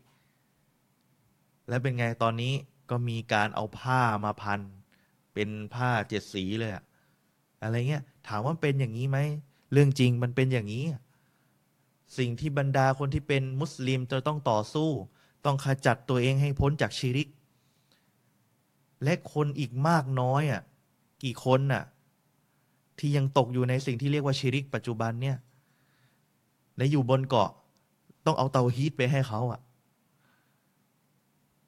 และเป็นไงตอนนี้ก็มีการเอาผ้ามาพัน เป็นผ้าเจ็ดสีเลยอะอะไรเงี้ย ถามว่าเป็นอย่างนี้ไหม เรื่องจริงมันเป็นอย่างนี้ สิ่งที่บรรดาคนที่เป็นมุสลิมจะต้องต่อสู้ ต้องขจัดตัวเองให้พ้นจากชิริก และคนอีกมากน้อยอะกี่คนน่ะ ที่ยังตกอยู่ในสิ่งที่เรียกว่าชิริกปัจจุบันเนี่ยและอยู่บนเกาะต้องเอาเตาฮีตไปให้เขาอะ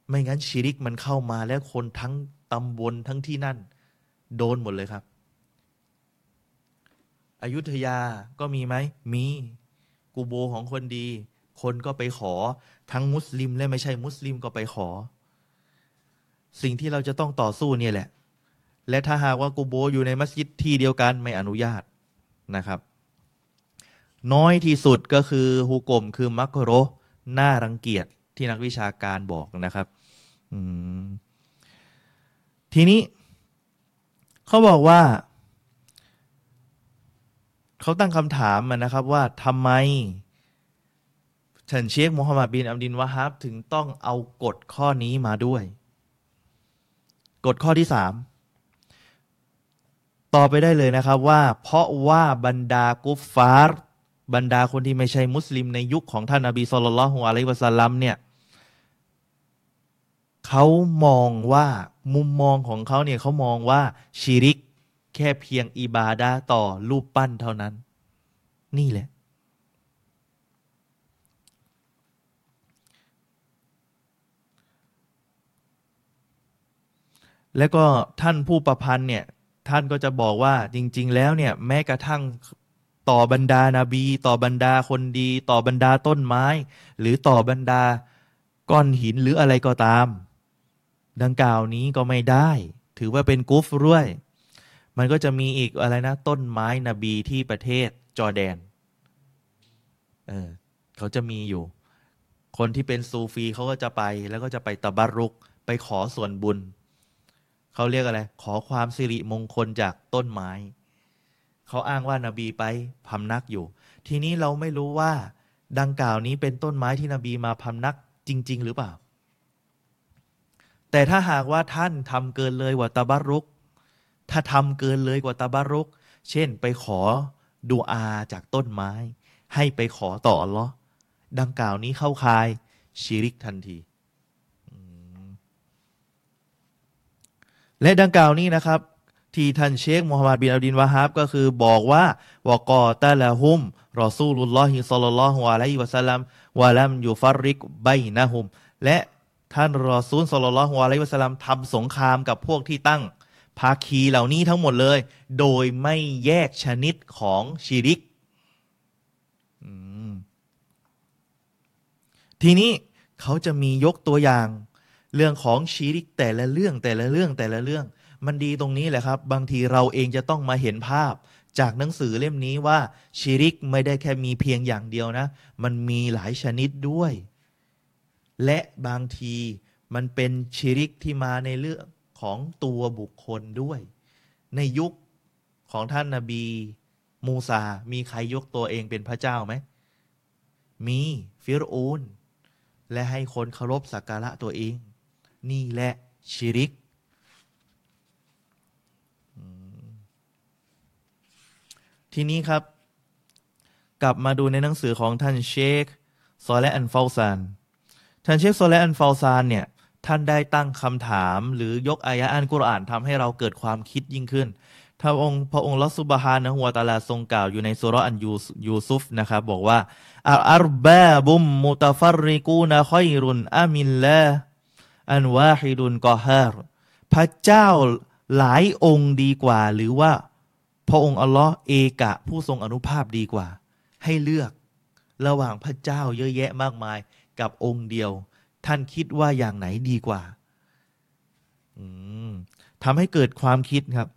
ไม่งั้นชิริกมันเข้ามาแล้วคนทั้งตำบลทั้งที่นั่น โดนหมดเลยครับอยุธยาก็มีไหม มี กูโบของคนดี คนก็ไปขอ ทั้งมุสลิมและไม่ใช่มุสลิมก็ไปขอ สิ่งที่เราจะต้องต่อสู้เนี่ยแหละ และถ้าหากว่ากูโบอยู่ในมัสยิดที่เดียวกันไม่อนุญาตนะครับ น้อยที่สุดก็คือฮุกมคือมักโรน่ารังเกียจที่นักวิชาการบอกนะครับทีนี้ เขาบอกว่า เขาตั้งคำถามมันนะครับว่าทำไมฉันเชคมูฮัมหมัดบินอัมดินวะฮับถึงต้องเอากฎข้อนี้มาด้วย กฎข้อที่สามต่อไปได้เลยนะครับว่า เพราะว่าบรรดากุฟฟาร์บรรดาคนที่ไม่ใช่มุสลิมในยุคของท่านอบีสุลต่านละฮ์อะลัยวะสัลลัมเนี่ยเขามองว่ามุมมองของเขาเนี่ยเขามองว่าชิริกแค่เพียงอิบาดาต่อรูปปั้นเท่านั้น นี่แหละ แล้วก็ท่านผู้ประพันธ์เนี่ย ท่านก็จะบอกว่าจริง ๆ แล้วเนี่ย แม้กระทั่งต่อบรรดานาบี ต่อบรรดาคนดี ต่อบรรดาต้นไม้ หรือต่อบรรดาก้อนหินหรืออะไรก็ตาม ดังกล่าวนี้ก็ไม่ได้ ถือว่าเป็นกุฟด้วย มันก็จะมีอีกอะไรนะ ต้นไม้นบีที่ประเทศจอร์แดนเออเขาจะมีอยู่ คนที่เป็นซูฟีเขาก็จะไปแล้วก็จะไปตะบารุก ไปขอส่วนบุญ เขาเรียกอะไร ขอความสิริมงคลจากต้นไม้ เขาอ้างว่านาบีไปพำนักอยู่ ทีนี้เราไม่รู้ว่า ดังกล่าวนี้เป็นต้นไม้ที่นบีมาพำนักจริง ๆ หรือเปล่า แต่ถ้าหากว่าท่านทำเกินเลยกว่าตาบารุก ถ้าทำเกินเลยกว่าตาบารุก เช่นไปขอดูอาจากต้นไม้ ให้ไปขอต่ออัลลอฮ์ดังกล่าวนี้เข้าคายชิริกทันที และดังกล่าวนี้นะครับ ที่ท่านเชคมูฮัมหมัดบินอับดินวาฮับก็คือบอกว่าวกอตะละฮุมรอซูลุลลอฮิซัลลัลลอฮุอะลัยฮิวะสัลลัมวะลัมยูฟัริกไบนะฮุม และท่านรอซูลสลลลฮวาลัยวะสลามทำสงครามกับพวกที่ตั้งภาคีเหล่านี้ทั้งหมดเลย โดยไม่แยกชนิดของชีริกทีนี้เขาจะมียกตัวอย่าง เรื่องของชีริกแต่ละเรื่องแต่ละเรื่องแต่ละเรื่อง มันดีตรงนี้แหละครับ บางทีเราเองจะต้องมาเห็นภาพ จากหนังสือเล่มนี้ว่าชีริกไม่ได้แค่มีเพียงอย่างเดียวนะ มันมีหลายชนิดด้วย และบางทีมันเป็นชิริกที่มาในเรื่องของตัวบุคคลด้วย ในยุคของท่านนาบีมูซา มีใครยกตัวเองเป็นพระเจ้าไหม มีฟิรูนและให้คนเคารพสักการะตัวเอง นี่แหละชิริก ทีนี้ครับ กลับมาดูในหนังสือของท่านเชคซอและอันฟาซานท่านเชคโซเละอันฟาซานเนี่ยท่านได้ตั้งคำถามหรือยกอายะอันกุรอานทำให้เราเกิดความคิดยิ่งขึ้นพระองค์พระองค์ลอสุบฮานะฮัวตาลาทรงกล่าวอยู่ในสุรอันยูยูซุฟนะครับบอกว่าอัลบาบุมมุตฟัริกูนะคอยรุนอามินละ อันวาฮิดุนกอฮารพระเจ้าหลายองค์ดีกว่า หรือว่า พระองค์อัลลอฮ์เอกะ ผู้ทรงอนุภาพดีกว่า ให้เลือกระหว่างพระเจ้าเยอะแยะมากมาย กับองค์เดียว ท่านคิดว่าอย่างไหนดีกว่าทำให้เกิดความคิดครับ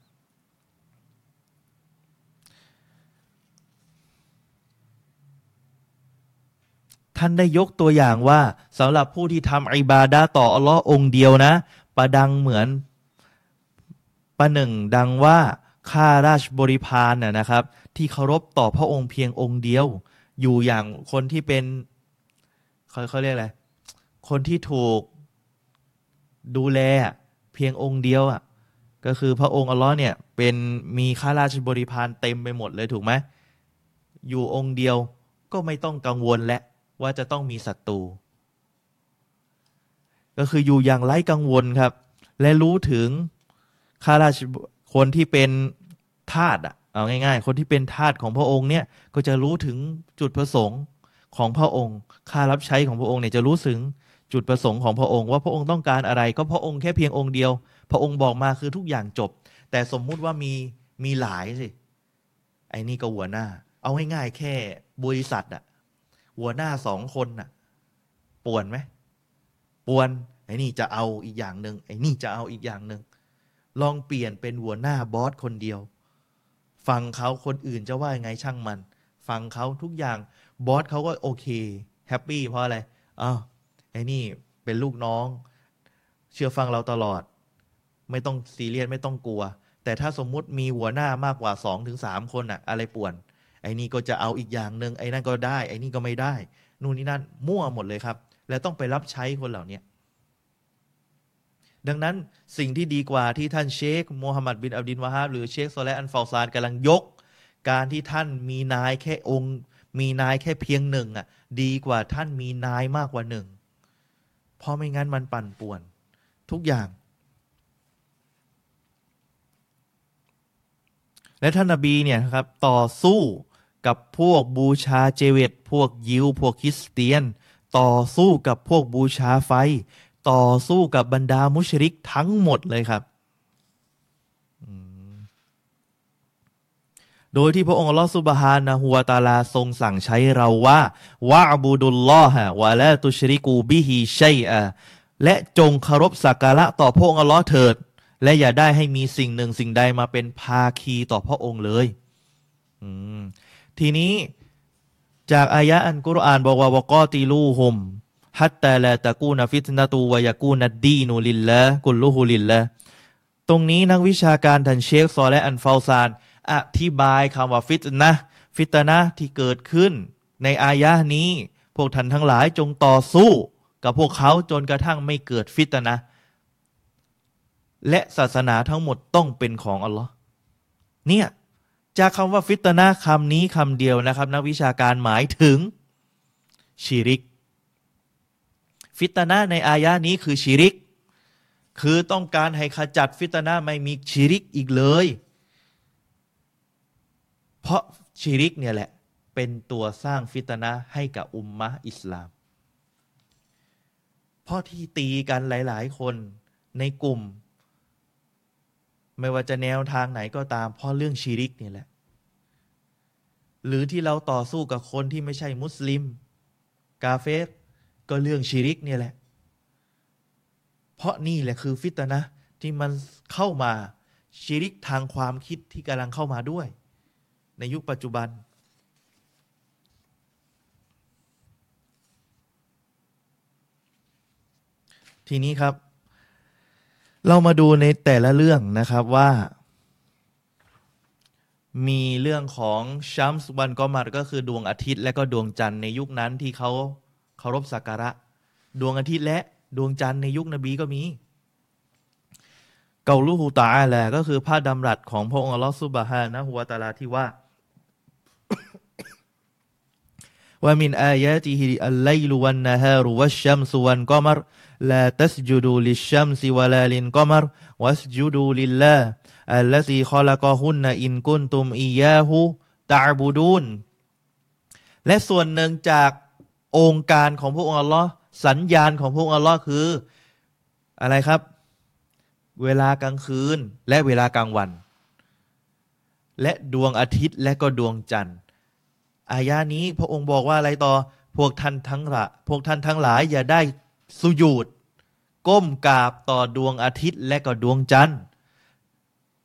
ท่านได้ยกตัวอย่างว่าสำหรับผู้ที่ทำอิบาดาต่ออัลลอฮ์องเดียวนะ ประดังเหมือนประหนึ่งดังว่าข้าราชบริพารน่ะนะครับ ที่เคารพต่อพระองค์เพียงองค์เดียว อยู่อย่างคนที่เป็นเขาเขาเรียกอะไรคนที่ถูกดูแลเพียงองค์เดียวอะก็คือพระองค์อัลลอฮ์เนี่ยเป็นมีข้าราชบริพารเต็มไปหมดเลยถูกไหมอยู่องค์เดียวก็ไม่ต้องกังวลและ ว่าจะต้องมีศัตรู ก็คืออยู่อย่างไร้กังวลครับ และรู้ถึงข้าราชคนที่เป็นทาสอะเอาง่าย ๆ คนที่เป็นทาสของพระองค์เนี่ยก็จะรู้ถึงจุดประสงค์ของพระองค์ข้ารับใช้ของพระองค์เนี่ยจะรู้สึงจุดประสงค์ของพระองค์ ว่าพระองค์ต้องการอะไร ก็พระองค์แค่เพียงองค์เดียว พระองค์บอกมาคือทุกอย่างจบ แต่สมมุติว่ามีมีหลายสิไอ้นี่ก็หัวหน้า เอาง่ายๆแค่บริษัทอะ หัวหน้าสองคนน่ะป่วนไหมป่วนไอ้นี่จะเอาอีกอย่างหนึ่งไอ้นี่จะเอาอีกอย่างหนึ่งลองเปลี่ยนเป็นหัวหน้า boss คนเดียว ฟังเขาคนอื่นจะว่ายังไงช่างมัน ฟังเขาทุกอย่าง boss เขาก็โอเค happy เพราะอะไรอ้าวไอ้นี่เป็นลูกน้อง เชื่อฟังเราตลอด ไม่ต้องซีเรียสไม่ต้องกลัว แต่ถ้าสมมุติมีหัวหน้ามากกว่าสองถึงสามคนอะอะไรป่วน ไอ้นี่ก็จะเอาอีกอย่างหนึ่งไอ้นั่นก็ได้ ไอ้นี่ก็ไม่ได้ นู่นนี่นั่นมั่วหมดเลยครับ แล้วต้องไปรับใช้คนเหล่านี้ดังนั้นสิ่งที่ดีกว่าที่ท่านเชคโมฮัมหมัดบินอับดินวาฮาบหรือเชคโซเลอันฟาซานกำลังยก การที่ท่านมีนายแค่องค์ มีนายแค่เพียงหนึ่งอะดีกว่าท่านมีนายมากกว่าหนึ่งเพราะไม่งั้นมันปั่นป่วน ทุกอย่าง และท่านนบีเนี่ยครับต่อสู้ กับพวกบูชาเจเวตพวกยิว พวกคริสเตียน ต่อสู้กับพวกบูชาไฟ ต่อสู้กับบรรดามุชริกทั้งหมดเลยครับ โดยที่พระองค์ลอสุบฮานะฮัวตาลาทรงสั่งใช้เราว่าวะบูดุลลอฮะวะละตุชริกูบิฮิชัยอะและจงเคารพสักการะต่อพระองค์อัลลอฮ์เถิด และอย่าได้ให้มีสิ่งหนึ่งสิ่งใดมาเป็นภาคีต่อพระองค์เลย ทีนี้จากอายะอันกุรอานบอกว่าوقاتلوهم حتى لا تكون فتنة ويكون الدين لله كله للهตรงนี้นักวิชาการทันเชคซอและอันฟาซาน อธิบายคำว่าฟิตนะฟิตนะที่เกิดขึ้น ในอายะนี้ พวกท่านทั้งหลายจงต่อสู้ กับพวกเขาจนกระทั่งไม่เกิดฟิตนะและศาสนาทั้งหมดต้องเป็นของอัลลอฮ์เนี่ย จากคำว่าฟิตนะคำนี้คำเดียวนะครับ นักวิชาการหมายถึงชิริก ฟิตนะในอายะนี้คือชิริก คือต้องการให้ขจัดฟิตนะไม่มีชิริกอีกเลย เพราะชิริกเนี่ยแหละเป็นตัวสร้างฟิตนะให้กับอุมมะอิสลาม เพราะที่ตีกันหลาย ๆ คนในกลุ่ม ไม่ว่าจะแนวทางไหนก็ตามเพราะเรื่องชีริกนี่แหละ หรือที่เราต่อสู้กับคนที่ไม่ใช่มุสลิม กาเฟสก็เรื่องชีริกนี่แหละ เพราะนี่แหละคือฟิตนะที่มันเข้ามาชีริกทางความคิดที่กำลังเข้ามาด้วย ในยุคปัจจุบันทีนี้ครับ เรามาดูในแต่ละเรื่องนะครับว่า มีเรื่องของชัมส์วันกอมัดก็คือดวงอาทิตย์และก็ดวงจันทร์ในยุคนั้นที่เขาเคารพสักการะ ดวงอาทิตย์และดวงจันทร์ในยุคนบีก็มีเกาลูฮูตาแหละก็คือพระดำรัสของพระองค์อัลลอฮฺซุบฮานะฮุวาตาลาที่ว่าว่ามินอายะติฮิอัลไลลุวันนะฮารุวัชชัมสุวันกอมร ลาตัสจุดูลิชัมซิวะลาลินกอมารวัสจุดูลิลลาอัลลซีคอลกอฮุนนอินกุนตุมอียาหูตาบูดูนและส่วนหนึ่งจากองค์การของพวกองอัลลอฮ์สัญญาณของพวกองอัลลอฮ์คืออะไรครับ เวลากลางคืนและเวลากลางวัน และดวงอาทิตย์และก็ดวงจันทร์ อายานี้พระองค์บอกว่าอะไรต่อพวกท่านทั้งหลาพวกท่านทั้งหลายอย่าได้ สุญูดก้มกราบต่อดวงอาทิตย์และก็ดวงจันทร์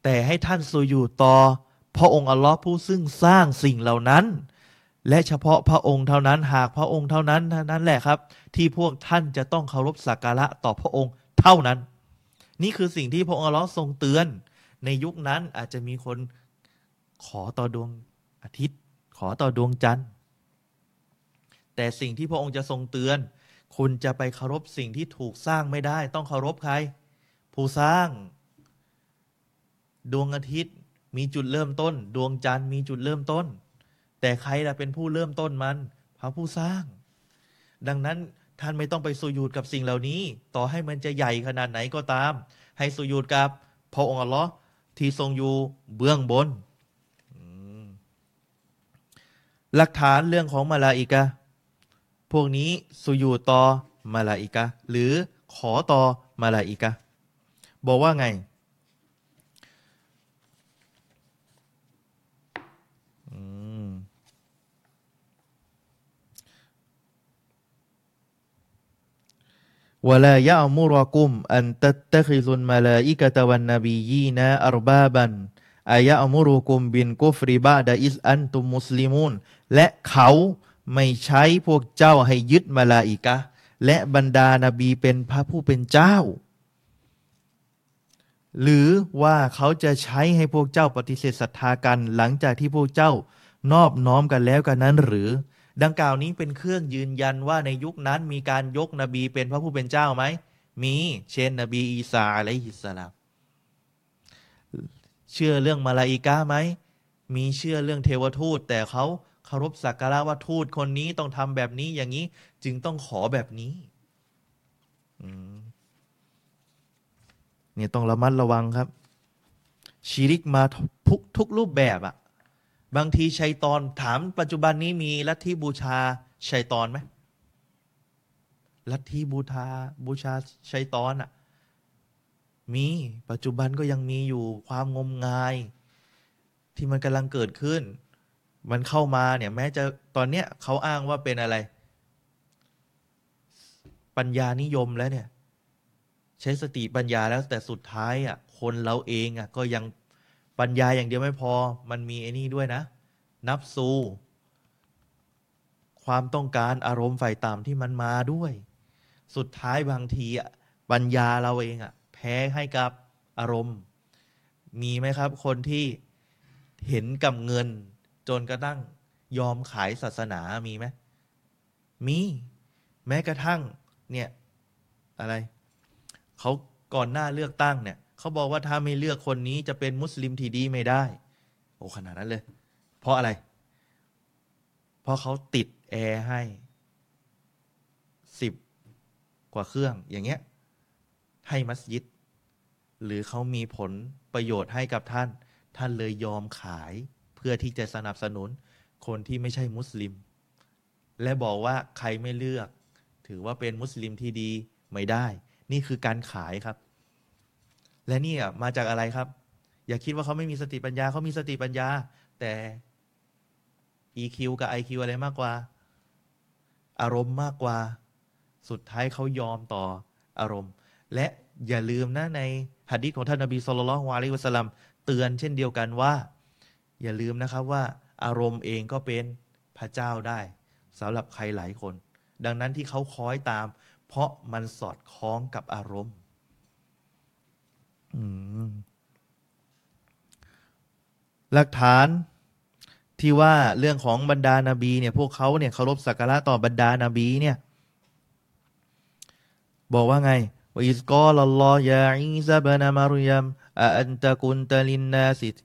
แต่ให้ท่านสุญูดต่อพระองค์อัลลอฮ์ผู้ซึ่งสร้างสิ่งเหล่านั้น และเฉพาะพระองค์เท่านั้นหากพระองค์เท่านั้นนั้นแหละครับ ที่พวกท่านจะต้องเคารพสักการะต่อพระองค์เท่านั้น นี่คือสิ่งที่พระองค์อัลลอฮ์ทรงเตือน ในยุคนั้นอาจจะมีคนขอต่อดวงอาทิตย์ ขอต่อดวงจันทร์ แต่สิ่งที่พระองค์จะทรงเตือน คุณจะไปเคารพสิ่งที่ถูกสร้างไม่ได้ ต้องเคารพใคร ผู้สร้าง ดวงอาทิตย์มีจุดเริ่มต้น ดวงจันทร์มีจุดเริ่มต้น แต่ใครล่ะเป็นผู้เริ่มต้นมัน พระผู้สร้าง ดังนั้นท่านไม่ต้องไปสุยูดกับสิ่งเหล่านี้ ต่อให้มันจะใหญ่ขนาดไหนก็ตาม ให้สุยูดกับพระองค์อัลลอฮ์ที่ทรงอยู่เบื้องบนหลักฐานเรื่องของมาลาอิกะ พวกนี้สุยูตอมาลาอิกะหรือขอตอมาลาอิกะบอกว่าไงวลายะมุรกุมอันตัตตะคิซุนมาลาอิกะตะวันนบียีนะอัรบาบันอายะมุรุกุมบินกุฟริบาดาอิสอันตุมมุสลิมูนและเขา ไม่ใช้พวกเจ้าให้ยึดมาลาอิกะ และบรรดานาบีเป็นพระผู้เป็นเจ้า หรือว่าเขาจะใช้ให้พวกเจ้าปฏิเสธศรัทธากันหลังจากที่พวกเจ้านอบน้อมกันแล้วกันนั้นหรือ ดังกล่าวนี้เป็นเครื่องยืนยันว่าในยุคนั้นมีการยกนบีเป็นพระผู้เป็นเจ้าไหมมีเช่นนบีอีสาอะลัยฮิสลามเชื่อเรื่องมาลาอิกะไหมมีเชื่อเรื่องเทวทูตแต่เขา เคารพสักการะว่าทูตคนนี้ต้องทำแบบนี้อย่างนี้ จึงต้องขอแบบนี้เนี่ยต้องระมัดระวังครับ ชีริกมาทุกทุกรูปแบบอะบางทีชัยตอนถามปัจจุบันนี้มีลัทธิบูชาชัยตอนไหมลัทธิบูชาบูชาชัยตอนอะมีปัจจุบันก็ยังมีอยู่ความงมงาย ที่มันกำลังเกิดขึ้น มันเข้ามาเนี่ย แม้จะตอนเนี้ยเขาอ้างว่าเป็นอะไร ปัญญานิยมแล้วเนี่ย ใช้สติปัญญาแล้วแต่สุดท้ายอะ คนเราเองอะ ก็ยังปัญญาอย่างเดียวไม่พอ มันมีไอ้นี่ด้วยนะ นับซู ความต้องการอารมณ์ฝ่ายต่ำที่มันมาด้วย สุดท้ายบางทีอะปัญญาเราเองอะ แพ้ให้กับอารมณ์ มีไหมครับ คนที่เห็นกับเงิน จนกระทั่งยอมขายศาสนามีไหมมี แม้กระทั่ง เนี่ย อะไรเขาก่อนหน้าเลือกตั้งเนี่ยเขาบอกว่าถ้าไม่เลือกคนนี้จะเป็นมุสลิมที่ดีไม่ได้ โอ้ขนาดนั้นเลย เพราะอะไร เพราะเขาติดแอร์ให้สิบกว่าเครื่องอย่างเงี้ย ให้มัสยิด หรือเขามีผลประโยชน์ให้กับท่าน ท่านเลยยอมขาย พื่อที่จะสนับสนุนคนที่ไม่ใช่มุสลิม และบอกว่าใครไม่เลือก ถือว่าเป็นมุสลิมที่ดีไม่ได้ นี่คือการขายครับ และนี่มาจากอะไรครับ อย่าคิดว่าเขาไม่มีสติปัญญาเขามีสติปัญญา แต่ EQ กับ IQ อะไรมากกว่า อารมณ์มากกว่า สุดท้ายเขายอมต่ออารมณ์ และอย่าลืมนะในหัดดิษของท่านนบีสุลต่านวะลิวะสลัมเตือนเช่นเดียวกันว่า อย่าลืมนะครับว่าอารมณ์เองก็เป็นพระเจ้าได้สำหรับใครหลายคน ดังนั้นที่เขาคอยตาม เพราะมันสอดคล้องกับอารมณ์หลักฐานที่ว่าเรื่องของบรรดานาบีเนี่ย พวกเขาเนี่ยเคารพสักการะต่อบรรดานาบีเนี่ย บอกว่าไงว่าอิสกอลลอยาอิซาบนามารยมอะอันตะกุนตะลินนาสิต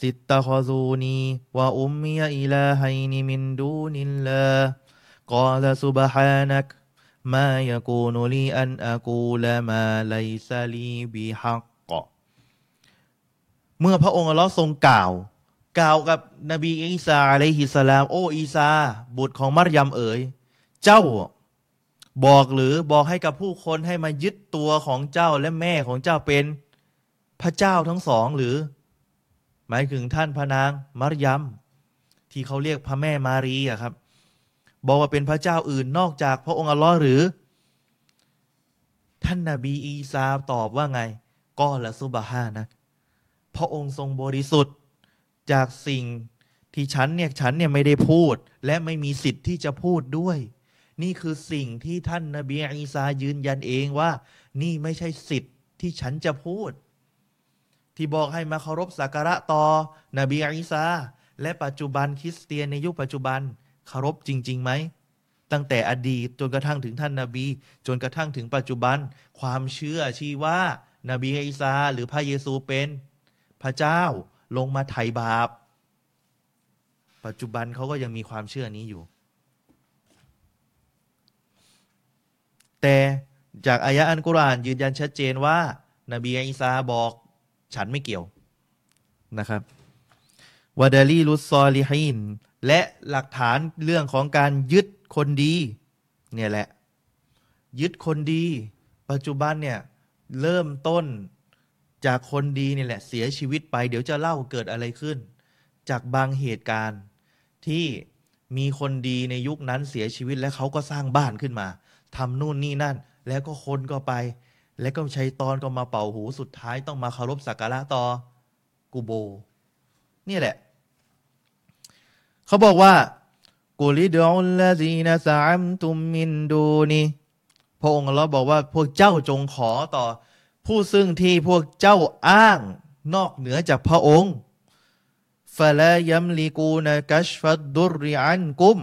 สิตตะคอซูนีวะอุมมียอิลาฮัยนิมินดูนิลลากาลซุบฮานักมายะกูนุลีอันอะกูลมาไลซาลีบิฮักกเมื่อพระองค์อัลลอฮ์ทรงกล่าว กล่าวกับนบีอีสาอะลัยฮิสลาม โอ้อีสาบุตรของมารยมเอ๋ย เจ้าบอกหรือบอกให้กับผู้คนให้มายึดตัวของเจ้าและแม่ของเจ้าเป็นพระเจ้าทั้งสองหรือ หมายถึงท่านพระนางมารยมที่เขาเรียกพระแม่มารีอะครับ บอกว่าเป็นพระเจ้าอื่นนอกจากพระองค์อัลลอฮ์หรือ ท่านนาบีอีสาตอบว่าไงก็ละซุบฮานะพระองค์ทรงบริสุทธิ์จากสิ่งที่ฉันเนี่ยฉันเนี่ยไม่ได้พูด และไม่มีสิทธิ์ที่จะพูดด้วย นี่คือสิ่งที่ท่านนาบีอีสายืนยันเองว่า นี่ไม่ใช่สิทธิ์ที่ฉันจะพูด ที่บอกให้มาเคารพสักการะต่อนบีอีสาและปัจจุบันคริสเตียนในยุคปัจจุบันเคารพจริง ๆ ไหม ตั้งแต่อดีตจนกระทั่งถึงท่านนาบี จนกระทั่งถึงปัจจุบัน ความเชื่อชี้ว่านบีอีสาหรือพระเยซูเป็นพระเจ้าลงมาไถ่บาป ปัจจุบันเขาก็ยังมีความเชื่อนี้อยู่ แต่จากอายะอันกุรอานยืนยันชัดเจนว่านบีอีสาบอก ฉันไม่เกี่ยวนะครับวาดาลีลุซอลิฮินและหลักฐานเรื่องของการยึดคนดี เนี่ยแหละ ยึดคนดี ปัจจุบันเนี่ย เริ่มต้นจากคนดีเนี่ยแหละ เสียชีวิตไป เดี๋ยวจะเล่าเกิดอะไรขึ้น จากบางเหตุการณ์ที่มีคนดีในยุคนั้นเสียชีวิตแล้วเขาก็สร้างบ้านขึ้นมาทำนู่นนี่นั่น แล้วก็คนก็ไป แล้วก็ชัยตอนก็มาเป่าหูสุดท้ายต้องมาเคารพสักการะต่อกูโบ นี่แหละ เขาบอกว่ากุลิดอุลลาซีนาซามตุมมินดูนีพระองค์เราบอกว่าพวกเจ้าจงขอต่อ ผู้ซึ่งที่พวกเจ้าอ้างนอกเหนือจากพระองค์ฟะลายัมลิกูนกัชฟัดดุริอันกุม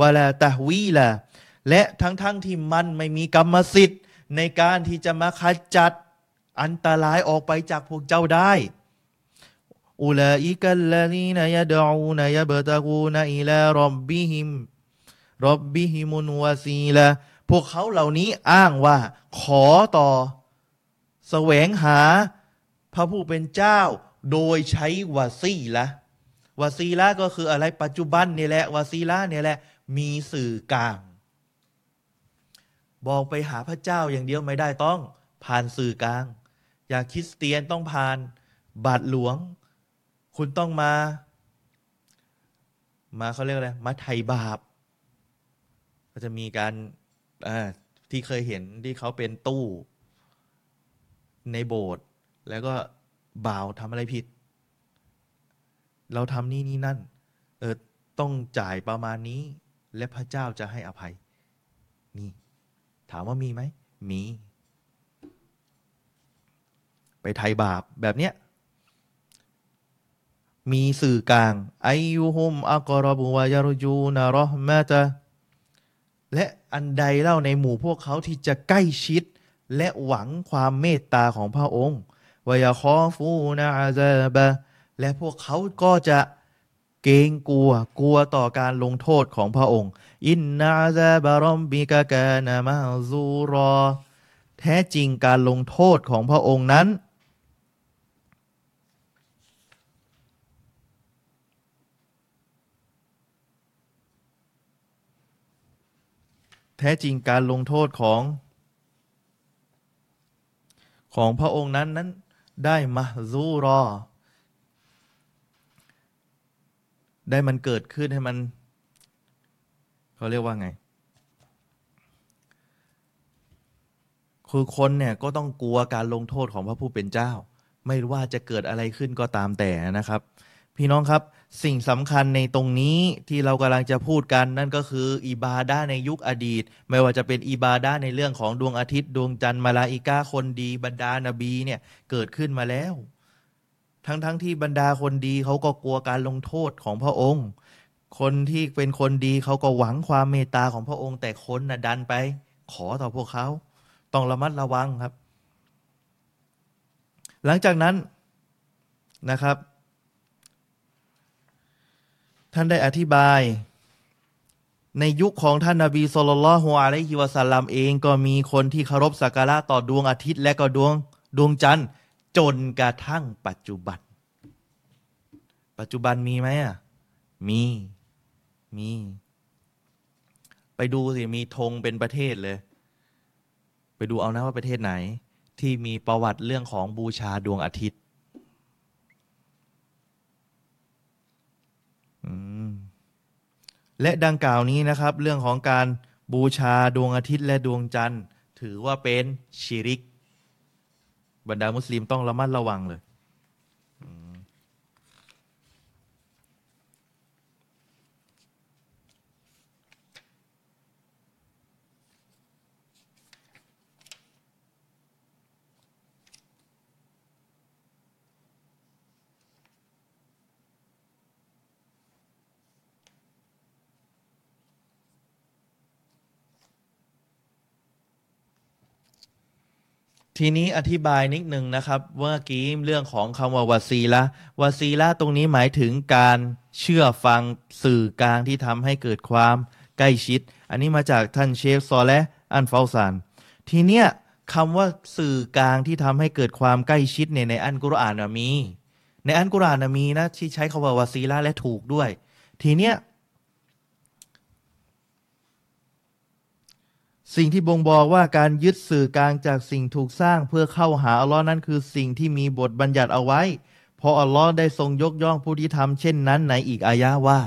วะลาตะวีลาและทั้งๆทที่มันไม่มีกรรมสิทธิ์ ในการที่จะมาขจัดอันตรายออกไปจากพวกเจ้าได้อุลาอิกัลลดีนยะดูนยะบตะกูนอิลารบบิฮิมรบบิฮิมุนวาซีละพวกเขาเหล่านี้อ้างว่า ขอต่อ แสวงหา พระผู้เป็นเจ้า โดยใช้วาซีละวาซีละก็คืออะไรปัจจุบันนี่แหละวาซีละเนี่ยแหละ มีสื่อกลาง บอกไปหาพระเจ้าอย่างเดียวไม่ได้ต้องผ่านสื่อกลาง อยากคริสเตียนต้องผ่านบาทหลวง คุณต้องมา มาเขาเรียกอะไรมาไถ่บาป ก็จะมีการที่เคยเห็นที่เขาเป็นตู้ ในโบสถ์แล้วก็บ่าวทำอะไรผิด เราทำนี่นี่นั่น เออต้องจ่ายประมาณนี้ และพระเจ้าจะให้อภัยมี ถามว่ามีไหม มี ไปไถ่บาปแบบเนี้ย มีสื่อกลางอายุฮุมอักรบุวายรจูนารอมะตะและอันใดเล่าในหมู่พวกเขาที่จะใกล้ชิด และหวังความเมตตาของพระองค์วายคอฟูนาอาซาบะและพวกเขาก็จะ เกรงกลัวกลัวต่อการลงโทษของพระองค์ อินนาซาบารอมบิกากานามาซูรอ แท้จริงการลงโทษของพระองค์นั้น แท้จริงการลงโทษของ ของพระองค์นั้นนั้นได้มาซูรอ ได้มันเกิดขึ้นให้มันเขาเรียกว่าไง คือคนเนี่ยก็ต้องกลัวการลงโทษของพระผู้เป็นเจ้า ไม่ว่าจะเกิดอะไรขึ้นก็ตามแต่นะครับ พี่น้องครับสิ่งสำคัญในตรงนี้ที่เรากำลังจะพูดกันนั่นก็คืออิบาดาในยุคอดีต ไม่ว่าจะเป็นอิบาดาในเรื่องของดวงอาทิตย์ ดวงจันทร์มาลาอิกาคนดีบรรดานบีเนี่ยเกิดขึ้นมาแล้ว ทั้งๆทที่บรรดาคนดีเขาก็กลัวการลงโทษของพระองค์ คนที่เป็นคนดีเขาก็หวังความเมตตาของพระองค์ แต่คนน่ะดันไป ขอต่อพวกเขา ต้องระมัดระวังครับ หลังจากนั้นนะครับ ท่านได้อธิบาย ในยุคของท่านนาบีสุลต่านฮุอะลัยฮิวะสัลลัมเองก็มีคนที่เคารพสักการะต่อดวงอาทิตย์และก็ดวงดวงจันทร์ จนกระทั่งปัจจุบัน ปัจจุบันมีไหมอะ มี มี ไปดูสิ มีธงเป็นประเทศเลย ไปดูเอานะว่าประเทศไหน ที่มีประวัติเรื่องของบูชาดวงอาทิตย์และดังกล่าวนี้นะครับ เรื่องของการบูชาดวงอาทิตย์และดวงจันทร์ ถือว่าเป็นชิริก บรรดามุสลิมต้องระมัดระวังเลย ทีนี้อธิบายนิดหนึ่งนะครับว่ากี้เรื่องของคำว่าวาซีละวาซีละตรงนี้หมายถึงการเชื่อฟังสื่อกลางที่ทำให้เกิดความใกล้ชิด อันนี้มาจากท่านเชฟซอและอันเฟาซานทีเนี้ยคำว่าสื่อกลางที่ทำให้เกิดความใกล้ชิดเนี่ยในอันกุรอานมี ในอันกุรอานมีนะที่ใช้คำว่าวาซีละและถูกด้วย ทีเนี้ย สิ่งที่บ่งบอกว่าการยึดสื่อกลางจากสิ่งถูกสร้างเพื่อเข้าหาอัลลอฮ์นั้นคือสิ่งที่มีบทบัญญัติเอาไว้ เพราะอัลลอฮ์ได้ทรงยกย่องผู้ที่ทำเช่นนั้นในอีกอายะว่า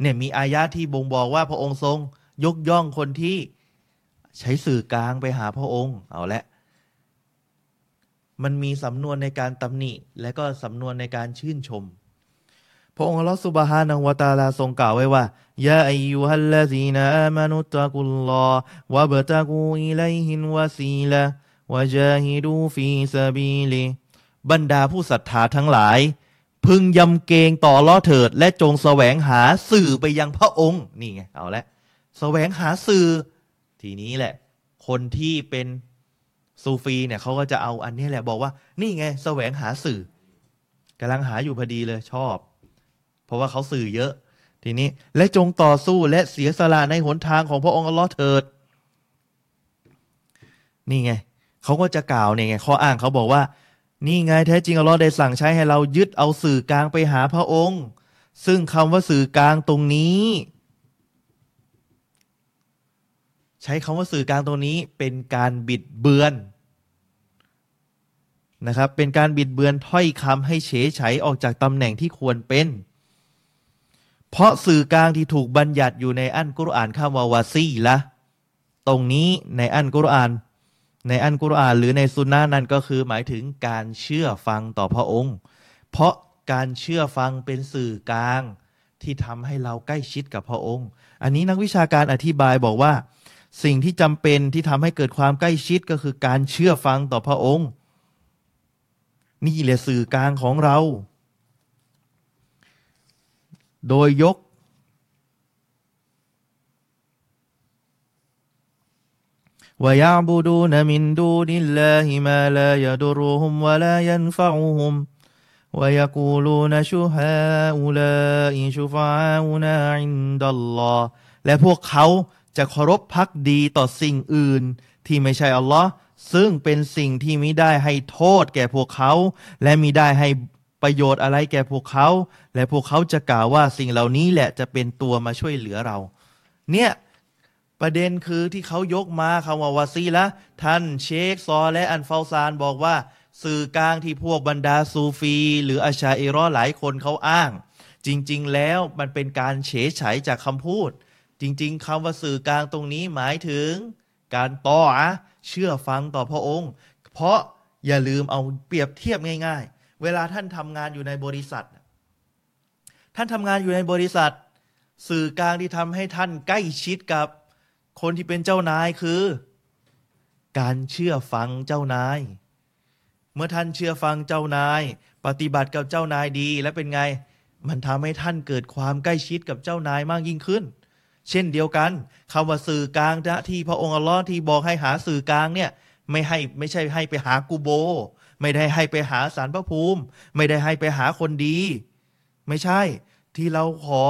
เนี่ยมีอายะที่บ่งบอกว่าพระองค์ทรงยกย่องคนที่ใช้สื่อกลางไปหาพระองค์ เอาละ มันมีสำนวนในการตำหนิ และก็สำนวนในการชื่นชม พระองค์อัลลอฮฺสุบฮานะฮูวตาลาทรงกล่าวไว้ว่ายาอายุฮัลลซีนาอามานุตะกุลลอวะบตะกูอิลัยฮินวะซีละวะจาฮิดูฟีซาบีลิบรรดาผู้ศรัทธาทั้งหลาย พึงยำเกรงต่อล้อเถิด และจงแสวงหาสื่อไปยังพระองค์นี่ไงเอาละแสวงหาสื่อ ทีนี้แหละ คนที่เป็นซูฟีเนี่ยเขาก็จะเอาอันนี้แหละบอกว่า นี่ไงแสวงหาสื่อกำลังหาอยู่พอดีเลยชอบ เพราะว่าเขาสื่อเยอะ ทีนี้และจงต่อสู้และเสียสละในหนทางของพระองค์อัลลอฮ์เถิด นี่ไงเขาก็จะกล่าวเนี่ยไงข้ออ้างเขาบอกว่า นี่ไงแท้จริงอัลลอฮ์ได้สั่งใช้ให้เรายึดเอาสื่อกลางไปหาพระองค์ ซึ่งคำว่าสื่อกลางตรงนี้ ใช้คำว่าสื่อกลางตรงนี้เป็นการบิดเบือนนะครับ เป็นการบิดเบือนถ้อยคำให้เฉยไฉออกจากตำแหน่งที่ควรเป็น เพราะสื่อกลางที่ถูกบัญญัติอยู่ในอันกุรอานคำว่าวาซีละตรงนี้ในอันกุรอาน ในอันกุรอาน หรือในสุนนะนั้นก็คือหมายถึงการเชื่อฟังต่อพระองค์ เพราะการเชื่อฟังเป็นสื่อกลางที่ทำให้เราใกล้ชิดกับพระองค์ อันนี้นักวิชาการอธิบายบอกว่า สิ่งที่จำเป็นที่ทำให้เกิดความใกล้ชิดก็คือการเชื่อฟังต่อพระองค์ นี่แหละสื่อกลางของเรา โดยยก ويعبدون من دون الله ما لا يضرهم ولا ينفعهم ويقولون شهاؤلاء شفعاؤنا عند الله และพวกเขาจะเคารพพักดีต่อสิ่งอื่น ที่ไม่ใช่อัลลอฮ์ซึ่งเป็นสิ่งที่มิได้ให้โทษแก่พวกเขา และมิได้ให้ ประโยชน์อะไรแก่พวกเขา และพวกเขาจะกล่าวว่าสิ่งเหล่านี้แหละจะเป็นตัวมาช่วยเหลือเรา เนี่ยประเด็นคือที่เขายกมาคำว่าวาซีละท่านเชคซอและอันฟาซานบอกว่า สื่อกลางที่พวกบรรดาซูฟี หรืออาชาอิรอหลายคนเขาอ้าง จริง ๆ แล้วมันเป็นการเฉยฉจากคำพูด จริง ๆคำว่าสื่อกลางตรงนี้หมายถึง การต่อเชื่อฟังต่อพระองค์ เพราะอย่าลืมเอาเปรียบเทียบง่าย ๆ เวลาท่านทำงานอยู่ในบริษัท ท่านทำงานอยู่ในบริษัท สื่อกลางที่ทำให้ท่านใกล้ชิดกับคนที่เป็นเจ้านายคือ การเชื่อฟังเจ้านาย เมื่อท่านเชื่อฟังเจ้านาย ปฏิบัติกับเจ้านายดีและเป็นไง มันทำให้ท่านเกิดความใกล้ชิดกับเจ้านายมากยิ่งขึ้น เช่นเดียวกันคำว่าสื่อกลางที่พระองค์อัลลอฮ์ที่บอกให้หาสื่อกลางเนี่ยไม่ให้ไม่ใช่ให้ไปหากูโบ ไม่ได้ให้ไปหาสารพระภูมิ ไม่ได้ให้ไปหาคนดี ไม่ใช่ ที่เราขอ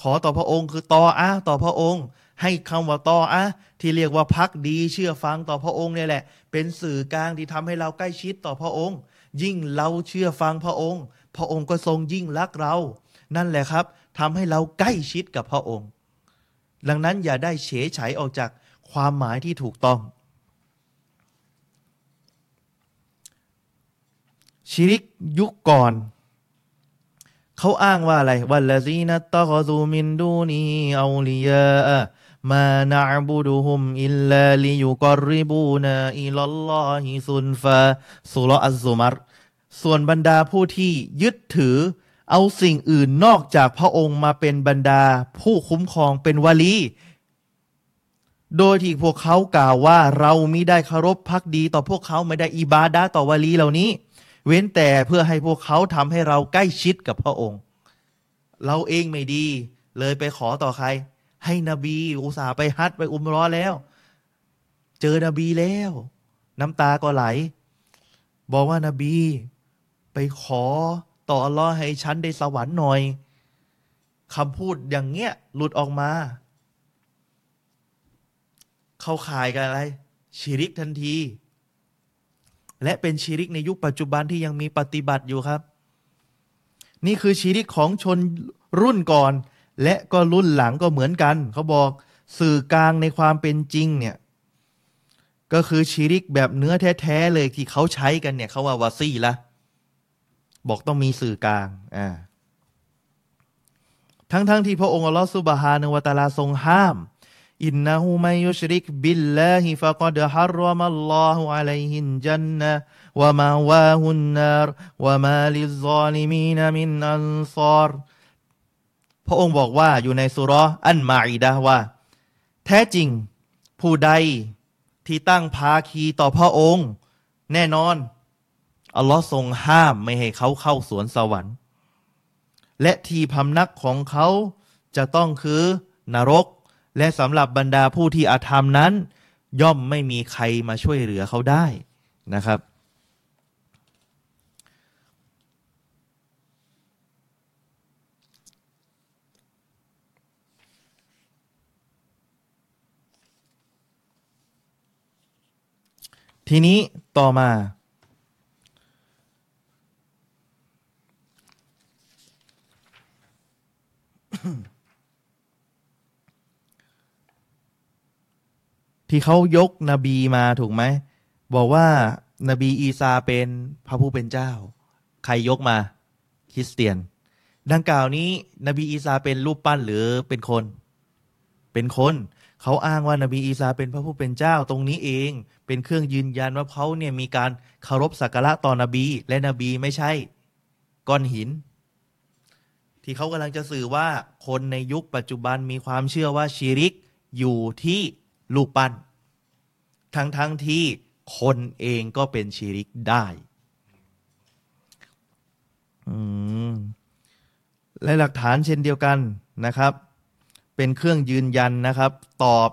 ขอต่อพระองค์คือต่ออะต่อพระองค์ ให้คำว่าต่ออะที่เรียกว่าพักดีเชื่อฟังต่อพระองค์เนี่ยแหละ เป็นสื่อกลางที่ทำให้เราใกล้ชิดต่อพระองค์ ยิ่งเราเชื่อฟังพระองค์ พระองค์ก็ทรงยิ่งรักเรา นั่นแหละครับทำให้เราใกล้ชิดกับพระองค์ ดังนั้นอย่าได้เฉยไฉออกจากความหมายที่ถูกต้อง ชิริกยุคก่อนเขาอ้างว่าอะไรวัลลซีนัตตะกซูมินดูนีอาลียามานาบุดุฮุมอิลลาลิยุกริบูนาอิลลอฮิซุนฟาสุลอัซซุมัรส่วนบรรดาผู้ที่ยึดถือ เอาสิ่งอื่นนอกจากพระองค์มาเป็นบรรดาผู้คุ้มครองเป็นวลี โดยที่พวกเขากล่าวว่าเรามิได้เคารพพักดีต่อพวกเขาไม่ได้อิบาดาต่อวลีเหล่านี้ เว้นแต่เพื่อให้พวกเขาทำให้เราใกล้ชิดกับพระองค์ เราเองไม่ดี เลยไปขอต่อใคร ให้นบีอุตส่าห์ไปฮัดไปอุมร้อแล้ว เจอนบีแล้ว น้ำตาก็ไหล บอกว่านบี ไปขอต่ออัลลอฮ์ให้ฉันได้สวรรค์หน่อยคำพูดอย่างเงี้ยหลุดออกมา เข้าข่ายกันอะไรชีริกทันที และเป็นชีริกในยุคปัจจุบันที่ยังมีปฏิบัติอยู่ครับ นี่คือชีริกของชนรุ่นก่อน และก็รุ่นหลังก็เหมือนกัน เขาบอกสื่อกลางในความเป็นจริงเนี่ยก็คือชีริกแบบเนื้อแท้ๆเลยที่เขาใช้กันเนี่ยเขาว่าวาซี่ละบอกต้องมีสื่อกลางอ่าทั้งๆทที่พระองค์อัลลอฮฺสุบฮานะวตาลาทรงห้าม อินนะฮูมัยุชริกบิลลาฮิฟะกอดฮารรมัลลอฮุอะลัยฮินจันนะวะมาวาฮุนนารวะมาลิซซาลิมีนมินอันซารพระองค์บอกว่าอยู่ในสุรอันมาอิดะว่า แท้จริง ผู้ใดที่ตั้งภาคีต่อพระองค์ แน่นอน อัลลอฮ์ทรงห้ามไม่ให้เขาเข้าสวนสวรรค์ และที่พำนักของเขาจะต้องคือนรก และสำหรับบรรดาผู้ที่อาธรรมนั้น ย่อมไม่มีใครมาช่วยเหลือเขาได้นะครับ ทีนี้ต่อมา ที่เขายกนบีมาถูกไหม บอกว่านบีอีซาเป็นพระผู้เป็นเจ้า ใครยกมาคริสเตียน ดังกล่าวนี้ นบีอีซาเป็นรูปปั้นหรือเป็นคน เป็นคนเขาอ้างว่านบีอีซาเป็นพระผู้เป็นเจ้าตรงนี้เอง เป็นเครื่องยืนยันว่าเขาเนี่ยมีการเคารพสักการะต่อนบี และนบีไม่ใช่ก้อนหิน ที่เขากำลังจะสื่อว่าคนในยุคปัจจุบันมีความเชื่อว่าชีริกอยู่ที่ ลูกปั้น ทั้งทั้งที่คนเองก็เป็นชีริกได้อและหลักฐานเช่นเดียวกันนะครับ เป็นเครื่องยืนยันนะครับ ตอบ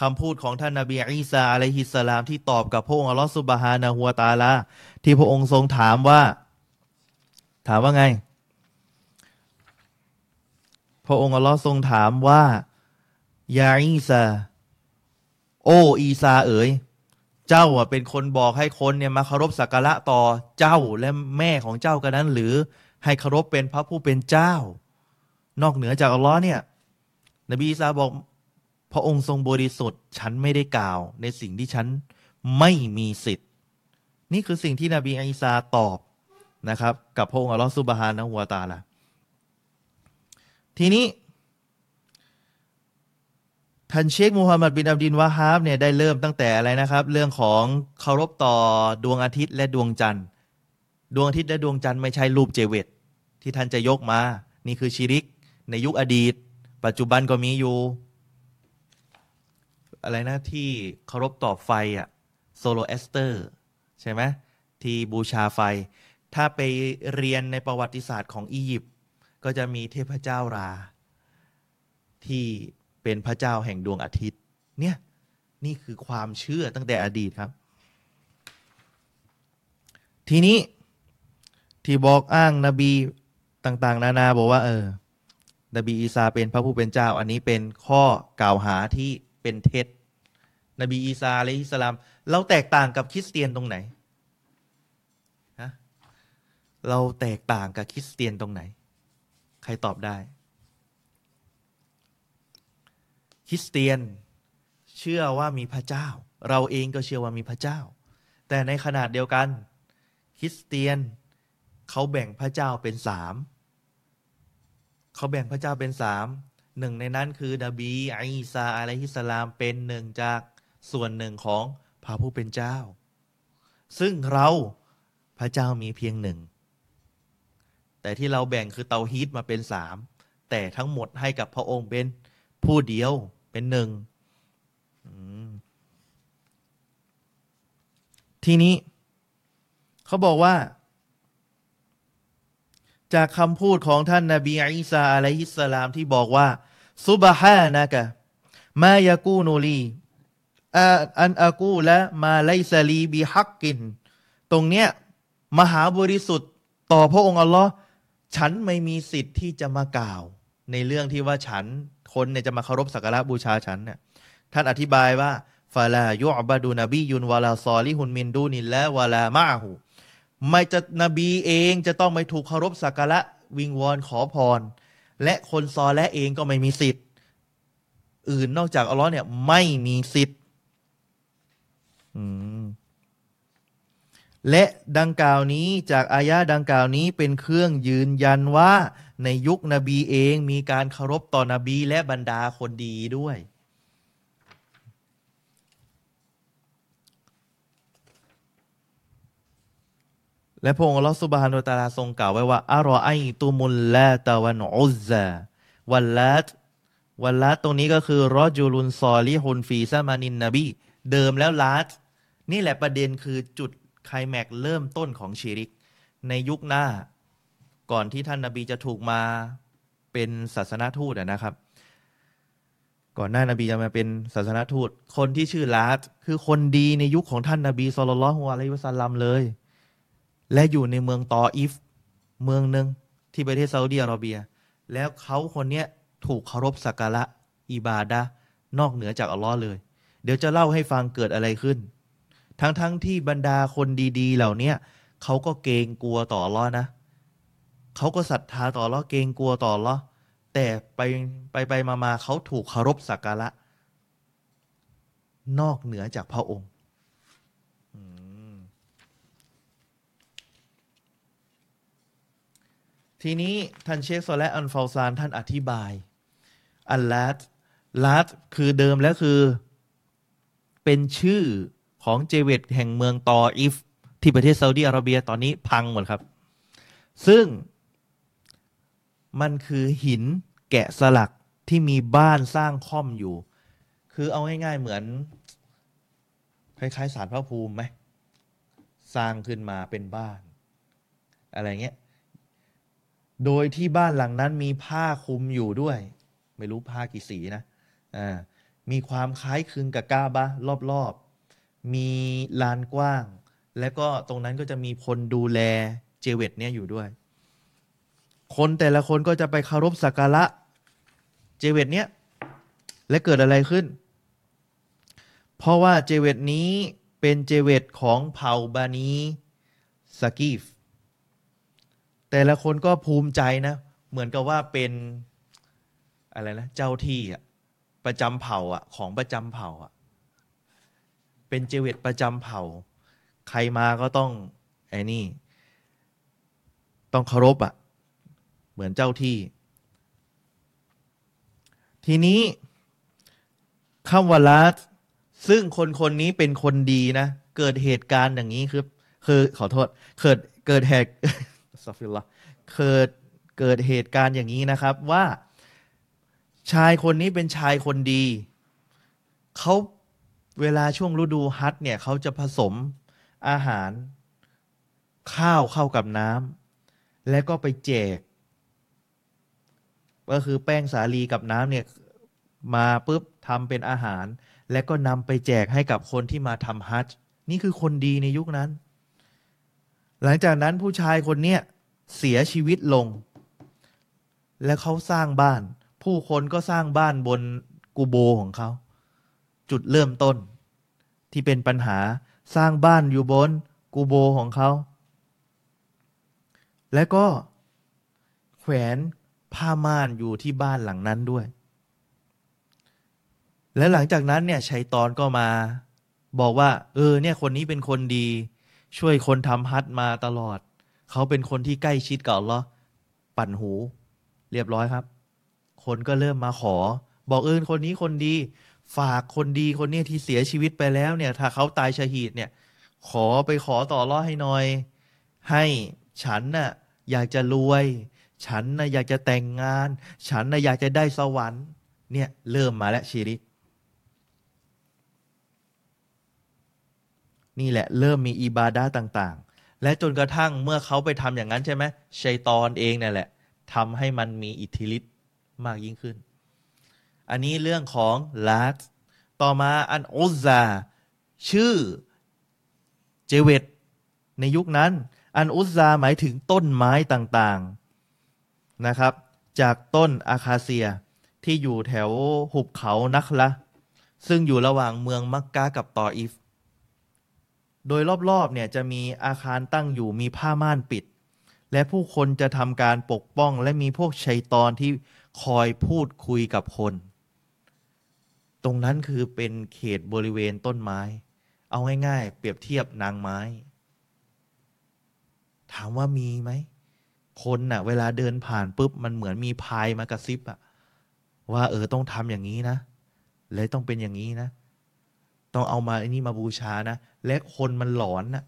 คำพูดของท่านนาบีอีสาอะลัยฮิสสลามที่ตอบกับพระองค์อัลลอฮฺสุบฮานะฮัวตาลาที่พระองค์ทรงถามว่า ถามว่าไง พระองค์อัลลอฮ์ทรงถามว่า ยาอีซา โอ้อีซาเอ๋ยเจ้าเป็นคนบอกให้คนเนี่ยมาเคารพสักการะต่อเจ้าและแม่ของเจ้ากันนั้นหรือ ให้เคารพเป็นพระผู้เป็นเจ้า นอกเหนือจากอัลลอฮ์เนี่ย นบีอีสาบอก พระองค์ทรงบริสุทธิ์ฉันไม่ได้กล่าว ในสิ่งที่ฉันไม่มีสิทธิ์ นี่คือสิ่งที่นบีอีสาตอบนะครับ กับพระองค์อัลลอฮ์ซุบฮานะฮูวาตาลาทีนี้ ท่านเชคมูฮัมหมัดบินอับดินวาฮาบเนี่ยได้เริ่มตั้งแต่อะไรนะครับ เรื่องของเคารพต่อดวงอาทิตย์และดวงจันทร์ ดวงอาทิตย์และดวงจันทร์ไม่ใช่รูปเจเวตที่ท่านจะยกมา นี่คือชิริก ในยุคอดีต ปัจจุบันก็มีอยู่ อะไรนะที่เคารพต่อไฟอะโซโรแอสเตอร์ใช่ไหมที่บูชาไฟ ถ้าไปเรียนในประวัติศาสตร์ของอียิปต์ก็จะมีเทพเจ้ารา ที่ เป็นพระเจ้าแห่งดวงอาทิตย์ เนี่ยนี่คือความเชื่อตั้งแต่อดีตครับ ทีนี้ที่บอกอ้างนบีต่างๆ นานาบอกว่า เออ นบีอีสาเป็นพระผู้เป็นเจ้า อันนี้เป็นข้อกล่าวหาที่เป็นเท็จ นบีอีสาอะลัยฮิสสลาม เราแตกต่างกับคริสเตียนตรงไหนฮะเราแตกต่างกับคริสเตียนตรงไหน ใครตอบได้ คริสเตียนเชื่อว่ามีพระเจ้า เราเองก็เชื่อว่ามีพระเจ้า แต่ในขนาดเดียวกัน คริสเตียนเขาแบ่งพระเจ้าเป็นสามเขาแบ่งพระเจ้าเป็นสามหนึ่งในนั้นคือนบีอีสาอะลัยฮิสสลามเป็นหนึ่งจากส่วนหนึ่งของพระผู้เป็นเจ้า ซึ่งเราพระเจ้ามีเพียงหนึ่ง แต่ที่เราแบ่งคือเตาฮีตมาเป็นสามแต่ทั้งหมดให้กับพระองค์เป็นผู้เดียว เป็นหนึ่งทีนี้ เขาบอกว่า จากคำพูดของท่านนาบีอีสาอะลัยฮิสสลามที่บอกว่าซุบฮานะกะมายากูนูลีอันอากูและมาไลซาลีบีฮักกิน ตรงเนี้ย มหาบริสุทธิ์ต่อพระองค์อัลลอฮ์ฉันไม่มีสิทธิ์ที่จะมากล่าว ในเรื่องที่ว่าฉัน คนเนี่ยจะมาเคารพสักการะบูชาฉันเนี่ยท่านอธิบายว่าฟาลายุอบดูนบียุนวาลาซอลิฮุนมินดูนินและวาลามาหูไม่จะนบีเองจะต้องไม่ถูกเคารพสักการะวิงวอนขอพร และคนซอและเองก็ไม่มีสิทธิ์ อื่นนอกจากอัลลอฮ์เนี่ยไม่มีสิทธิ์และดังกล่าวนี้จากอายะดังกล่าวนี้เป็นเครื่องยืนยันว่า ในยุคนบีเองมีการเคารพต่อนบีและบรรดาคนดีด้วย และพระองค์อัลอสุบฮานุตาลาทรงกล่าวไว้ว่าอารอไอตุมุลลาตะวันอุซาวันลัตวันลัตตรงนี้ก็คือรอจูลุนซอลิฮุนฟีซามานินนบีเดิมแล้วลัตนี่แหละประเด็นคือจุดไคลแม็กเริ่มต้นของชีริก ในยุคหน้า ก่อนที่ท่านนาบีจะถูกมาเป็นศาสนาทูตนะครับ ก่อนหน้านาบีจะมาเป็นศาสนาทูต คนที่ชื่อลาตคือคนดีในยุคของท่านนาบีสุลต่านละฮ์อะลัยวะสัลลัมเลย และอยู่ในเมืองตออิฟ เมืองหนึ่งที่ประเทศซาอุดิอาระเบีย แล้วเขาคนเนี้ยถูกเคารพสักการะอิบาดะนอกเหนือจากอัลลอฮ์เลย เดี๋ยวจะเล่าให้ฟังเกิดอะไรขึ้น ทั้งๆทที่บรรดาคนดี ๆ เหล่าเนี้ยเขาก็เกรงกลัวต่ออัลลอฮ์นะเขาก็ศรัทธาต่อลลอฮ์เกรงกลัวต่อลลอฮ์แต่ไปไปไปมามาเขาถูกเคารพสักการะ นอกเหนือจากพระองค์ทีนี้ท่านเชคโซและอันฟาซานท่านอธิบาย อัลลัดลัดคือเดิมแล้วคือ เป็นชื่อของเจเวตแห่งเมืองตออิฟ ที่ประเทศซาอุดีอาระเบียตอนนี้พังหมดครับ ซึ่ง มันคือหินแกะสลักที่มีบ้านสร้างค่อมอยู่ คือเอาง่าย ๆ เหมือน คล้ายๆสารพระภูมิไหมสร้างขึ้นมาเป็นบ้าน อะไรเงี้ย โดยที่บ้านหลังนั้นมีผ้าคลุมอยู่ด้วย ไม่รู้ผ้ากี่สีนะอ่ามีความคล้ายคลึงกับกาบะรอบๆ มีลานกว้าง และก็ตรงนั้นก็จะมีคนดูแลเจเวตเนี่ยอยู่ด้วย คนแต่ละคนก็จะไปเคารพสักการะเจเวตเนี่ยและเกิดอะไรขึ้น เพราะว่าเจเวตนี้เป็นเจเวตของเผ่าบานีสกีฟแต่ละคนก็ภูมิใจนะ เหมือนกับว่าเป็นอะไรนะเจ้าที่อะประจำเผ่าอะของประจำเผ่าอะเป็นเจเวตประจำเผ่า ใครมาก็ต้องไอ้นี่ ต้องเคารพอะ เหมือนเจ้าที่ ทีนี้คำว่าลัดซึ่งคนคนนี้เป็นคนดีนะ เกิดเหตุการณ์อย่างนี้คือคือขอโทษ เกิดเกิดเหตุสัฟิลละเกิดเกิดเหตุการณ์อย่างนี้นะครับว่าชายคนนี้เป็นชายคนดีเขาเวลาช่วงฤดูฮัทเนี่ยเขาจะผสมอาหาร ข้าวเข้ากับน้ำแล้วก็ไปแจก ก็คือแป้งสาลีกับน้ำเนี่ยมาปุ๊บทำเป็นอาหาร และก็นำไปแจกให้กับคนที่มาทำฮัจญ์นี่คือคนดีในยุคนั้น หลังจากนั้นผู้ชายคนเนี้ยเสียชีวิตลง และเขาสร้างบ้าน ผู้คนก็สร้างบ้านบนกูโบของเขา จุดเริ่มต้น ที่เป็นปัญหาสร้างบ้านอยู่บนกูโบของเขา และก็แขวน ผ้าม่านอยู่ที่บ้านหลังนั้นด้วย และหลังจากนั้นเนี่ยชัยตอนก็มา บอกว่า เออเนี่ยคนนี้เป็นคนดี ช่วยคนทำฮัทมาตลอด เขาเป็นคนที่ใกล้ชิดกับอัลลอฮ์ปั่นหู เรียบร้อยครับ คนก็เริ่มมาขอ บอกเออคนนี้คนดี ฝากคนดีคนนี้ที่เสียชีวิตไปแล้วเนี่ย ถ้าเขาตายชหีดเนี่ย ขอไปขอต่อรอดให้หน่อย ให้ฉันน่ะอยากจะรวย ฉันน่ะอยากจะแต่งงาน ฉันน่ะอยากจะได้สวรรค์ เนี่ยเริ่มมาแล้วชีริก นี่แหละเริ่มมีอิบาดาต่างๆ และจนกระทั่งเมื่อเขาไปทำอย่างนั้นใช่ไหมชัยตอนเองนี่แหละทำให้มันมีอิทธิฤทธิ์มากยิ่งขึ้น อันนี้เรื่องของลาตต่อมาอันอุซาชื่อเจเวตในยุคนั้น อันอุซาหมายถึงต้นไม้ต่างๆ นะครับ จากต้นอาคาเซียที่อยู่แถวหุบเขานักละซึ่งอยู่ระหว่างเมืองมักกะกับตออิฟ โดยรอบๆเนี่ยจะมีอาคารตั้งอยู่มีผ้าม่านปิด และผู้คนจะทำการปกป้องและมีพวกชัยตอนที่คอยพูดคุยกับคน ตรงนั้นคือเป็นเขตบริเวณต้นไม้ เอาง่ายๆ เปรียบเทียบนางไม้ ถามว่ามีไหม คนน่ะ เวลาเดินผ่านปุ๊บมันเหมือนมีพายมากระซิบอะว่า เออต้องทำอย่างนี้นะเลยต้องเป็นอย่างนี้นะ ต้องเอามาไอ้นี่มาบูชานะ และคนมันหลอนนะ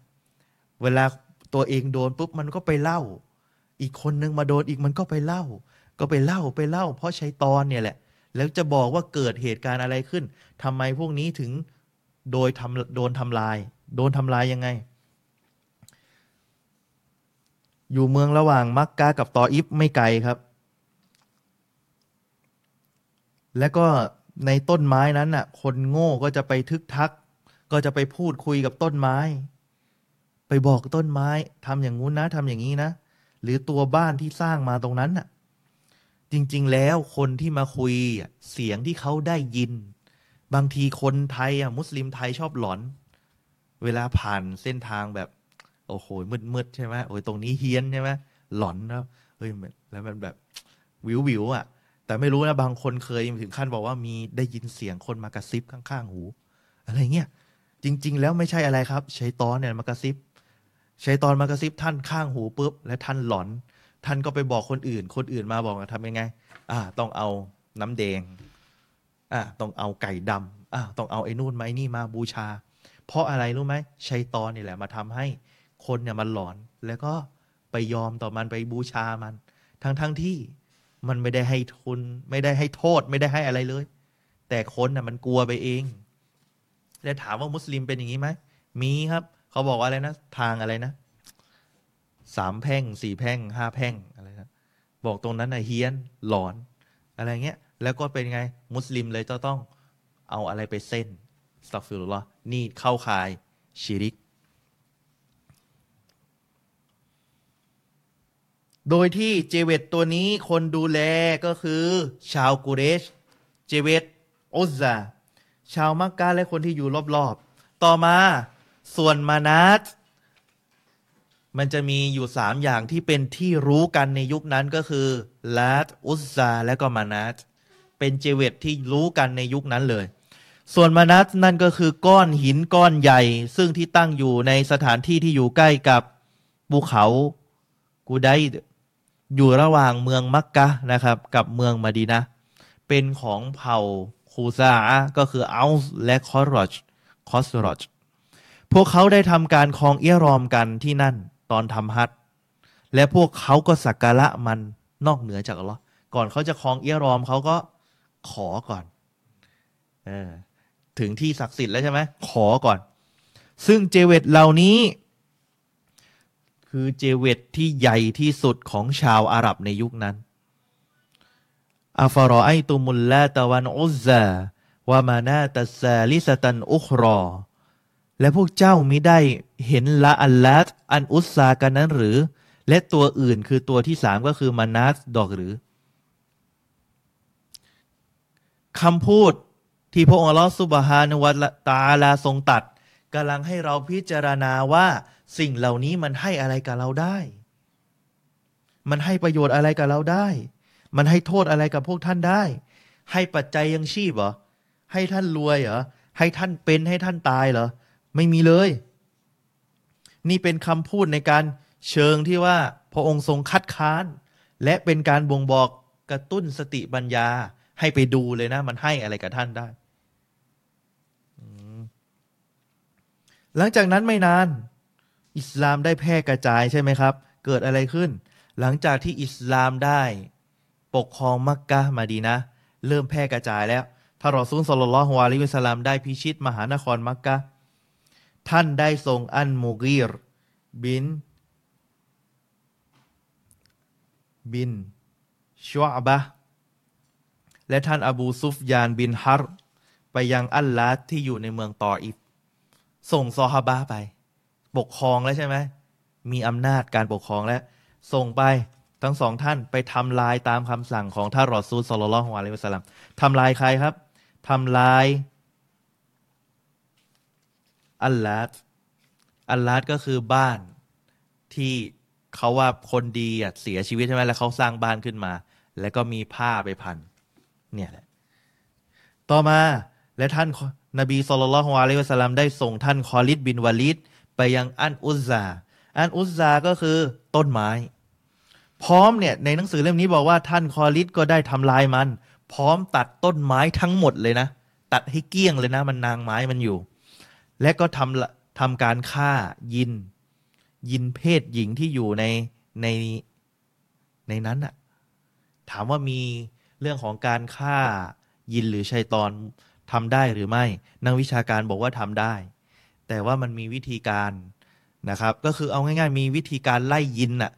เวลาตัวเองโดนปุ๊บมันก็ไปเล่า อีกคนนึงมาโดนอีกมันก็ไปเล่า ก็ไปเล่าไปเล่า เพราะใช้ตอนเนี่ยแหละ แล้วจะบอกว่าเกิดเหตุการณ์อะไรขึ้นทำไมพวกนี้ถึงโดยทำโดนทำลาย โดนทำลายยังไง อยู่เมืองระหว่างมักกะกับตออิฟไม่ไกลครับ แล้วก็ในต้นไม้นั้นน่ะ คนโง่ก็จะไปทึกทัก ก็จะไปพูดคุยกับต้นไม้ ไปบอกต้นไม้ทำอย่างงู้นนะทำอย่างนี้นะ หรือตัวบ้านที่สร้างมาตรงนั้นน่ะ จริง ๆ แล้วคนที่มาคุยเสียงที่เขาได้ยิน บางทีคนไทยอะมุสลิมไทยชอบหลอน เวลาผ่านเส้นทางแบบ โอ้โหมืดๆใช่ไหมโอ้ยตรงนี้เฮี้ยนใช่ไหมหลอนแล้วเฮ้ยแล้วมันแบบวิววิวอะ แต่ไม่รู้นะบางคนเคยถึงขั้นบอกว่ามีได้ยินเสียงคนมากระซิบข้างๆหู อะไรเงี้ยจริง ๆ แล้วไม่ใช่อะไรครับใช้ตอนเนี่ยมากระซิบใช้ตอนมากระซิบท่านข้างหูปุ๊บและท่านหลอน ท่านก็ไปบอกคนอื่น คนอื่นมาบอกทำยังไง อ่า ต้องเอาน้ำแดงอ่าต้องเอาไก่ดำอ่าต้องเอาไอ้นู่นไอ้นี่มาบูชา เพราะอะไรรู้ไหมใช้ตอนนี่แหละมาทำให้ คนเนี่ยมันหลอนแล้วก็ไปยอมต่อมันไปบูชามัน ทั้งทั้งที่มันไม่ได้ให้ทุนไม่ได้ให้โทษไม่ได้ให้อะไรเลย แต่คนน่ะมันกลัวไปเอง แล้วถามว่ามุสลิมเป็นอย่างนี้ไหมมีครับ เขาบอกว่าอะไรนะทางอะไรนะสามแพ่งสี่แพ่งห้าแพ่งอะไรนะบอกตรงนั้นนะเฮี้ยนหลอน อะไรเงี้ย แล้วก็เป็นไงมุสลิมเลยจะต้องเอาอะไรไปเส้นأستغفر الله นี่เข้าข่ายชิริก โดยที่เจว็ดตัวนี้คนดูแลก็คือชาวกุเรช เจว็ดอุซาชาวมักกะและคนที่อยู่รอบๆ ต่อมาส่วนมานัตมันจะมีอยู่สามอย่างที่เป็นที่รู้กันในยุคนั้นก็คือลาตอุซาและก็มานัตเป็นเจเวตที่รู้กันในยุคนั้นเลย ส่วนมานัตนั่นก็คือก้อนหินก้อนใหญ่ ซึ่งที่ตั้งอยู่ในสถานที่ที่อยู่ใกล้กับภูเขากูได อยู่ระหว่างเมืองมักกะนะครับ กับเมืองมาดีนะ เป็นของเผ่าคูซาก็คืออัลและคอรอชคอสรอชพวกเขาได้ทำการคลองเอียรอมกันที่นั่นตอนทำฮัทและพวกเขาก็สักการะมันนอกเหนือจากอัลลอฮ์ก่อนเขาจะคลองเอียรอมเขาก็ขอก่อนเออถึงที่ศักดิ์สิทธิ์แล้วใช่ไหมขอก่อน ซึ่งเจเวตเหล่านี้ คือเจเวตที่ใหญ่ที่สุดของชาวอาหรับในยุคนั้นอัฟรอไอตุมุลลาตะวันอุซาวามานาตัสซาลิสตันอุครอ และพวกเจ้ามิได้เห็นละอัลลัตอันอุซากันนั้นหรือ และตัวอื่นคือตัวที่สามก็คือมานาสดอกหรือคำพูดที่พระองค์ลอสุบฮานุวัตตาลาทรงตัด กำลังให้เราพิจารณาว่าสิ่งเหล่านี้มันให้อะไรกับเราได้ มันให้ประโยชน์อะไรกับเราได้ มันให้โทษอะไรกับพวกท่านได้ ให้ปัจจัยยังชีพเหรอ ให้ท่านรวยเหรอ ให้ท่านเป็นให้ท่านตายเหรอ ไม่มีเลย นี่เป็นคำพูดในการเชิงที่ว่าพระองค์ทรงคัดค้าน และเป็นการบ่งบอกกระตุ้นสติปัญญาให้ไปดูเลยนะ มันให้อะไรกับท่านได้ หลังจากนั้นไม่นาน อิสลามได้แพร่กระจายใช่ไหมครับ เกิดอะไรขึ้น หลังจากที่อิสลามได้ ปกครองมักกะมาดีนะ เริ่มแพร่กระจายแล้วท่านรอซูลสลลลอฮุอะลัยฮิวะสัลลัมได้พิชิตมหานครมักกะท่านได้ส่งอันมูกีร บิน บินชวบะและท่านอบูซุฟยานบินฮาร์ไปยังอัลลาดที่อยู่ในเมืองตออิฟ ส่งซอฮาบะไป ปกครองแล้วใช่ไหมมีอำนาจการปกครองแล้ว ส่งไปทั้งสองท่านไปทำลายตามคำสั่งของท่านรอซูลสลลัลฮวาเลวะสลัมทำลายใครครับทำลายอัลลาดอัลลาดก็คือบ้านที่เขาว่าคนดีอะเสียชีวิตใช่ไหมแล้วเขาสร้างบ้านขึ้นมา แล้วก็มีผ้าไปพัน เนี่ยแหละ ต่อมาและท่าน นบีสุลต่านของอะลัยฮิวะสัลลัมได้ส่งท่านคอลิดบินวาลิดไปยังอันอุซซาอันอุซซาก็คือต้นไม้ พร้อมเนี่ยในหนังสือเล่มนี้บอกว่าท่านคอลิดก็ได้ทำลายมัน พร้อมตัดต้นไม้ทั้งหมดเลยนะ ตัดให้เกี้ยงเลยนะ มันนางไม้มันอยู่ และก็ทำทำการฆ่ายิน ยินเพศหญิงที่อยู่ในในในนั้นอะถามว่ามีเรื่องของการฆ่ายินหรือชัยตอน ทำได้หรือไม่ นักวิชาการบอกว่าทำได้ แต่ว่ามันมีวิธีการนะครับ ก็คือเอาง่าย ๆ มีวิธีการไล่ยินอะ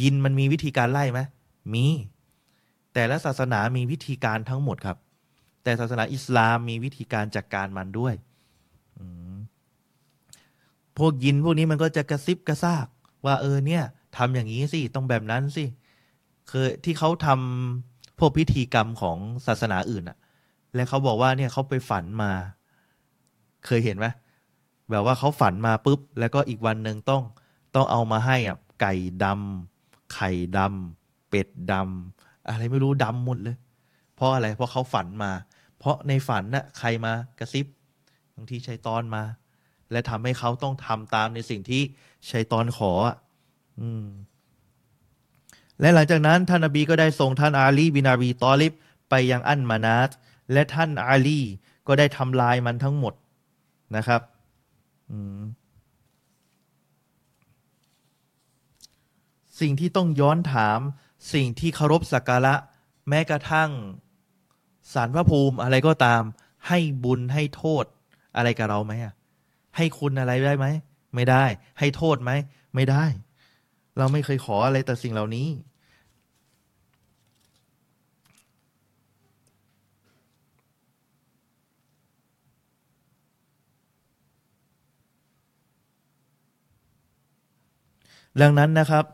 ยินมันมีวิธีการไล่ไหมมี แต่ละศาสนามีวิธีการทั้งหมดครับ แต่ศาสนาอิสลามมีวิธีการจัดกการมันด้วยพวกยินพวกนี้มันก็จะกระซิบกระซาก ว่าเออเนี่ยทำอย่างนี้สิต้องแบบนั้นสิเคยที่เขาทำพวกพิธีกรรมของศาสนาอื่นอะ และเขาบอกว่าเนี่ยเขาไปฝันมา เคยเห็นไหมแบบว่าเขาฝันมาปุ๊บ แล้วก็อีกวันหนึ่งต้องต้องเอามาให้อะไก่ดำไข่ดำเป็ดดำอะไรไม่รู้ดำหมดเลย เพราะอะไรเพราะเขาฝันมา เพราะในฝันน่ะใครมากระซิบบางทีชัยตอนมา และทำให้เขาต้องทำตามในสิ่งที่ชัยตอนขออะอืมและหลังจากนั้นท่านอบีก็ได้ส่งท่านอาลีบินาบีตอลิบไปยังอันมานาต และท่านอาลีก็ได้ทำลายมันทั้งหมดนะครับสิ่งที่ต้องย้อนถาม สิ่งที่เคารพสักการะ แม้กระทั่งสารพระภูมิอะไรก็ตาม ให้บุญให้โทษอะไรกับเราไหมอะให้คุณอะไรได้ไหม ไม่ได้ ให้โทษไหม ไม่ได้ เราไม่เคยขออะไรแต่สิ่งเหล่านี้ ดังนั้นนะครับ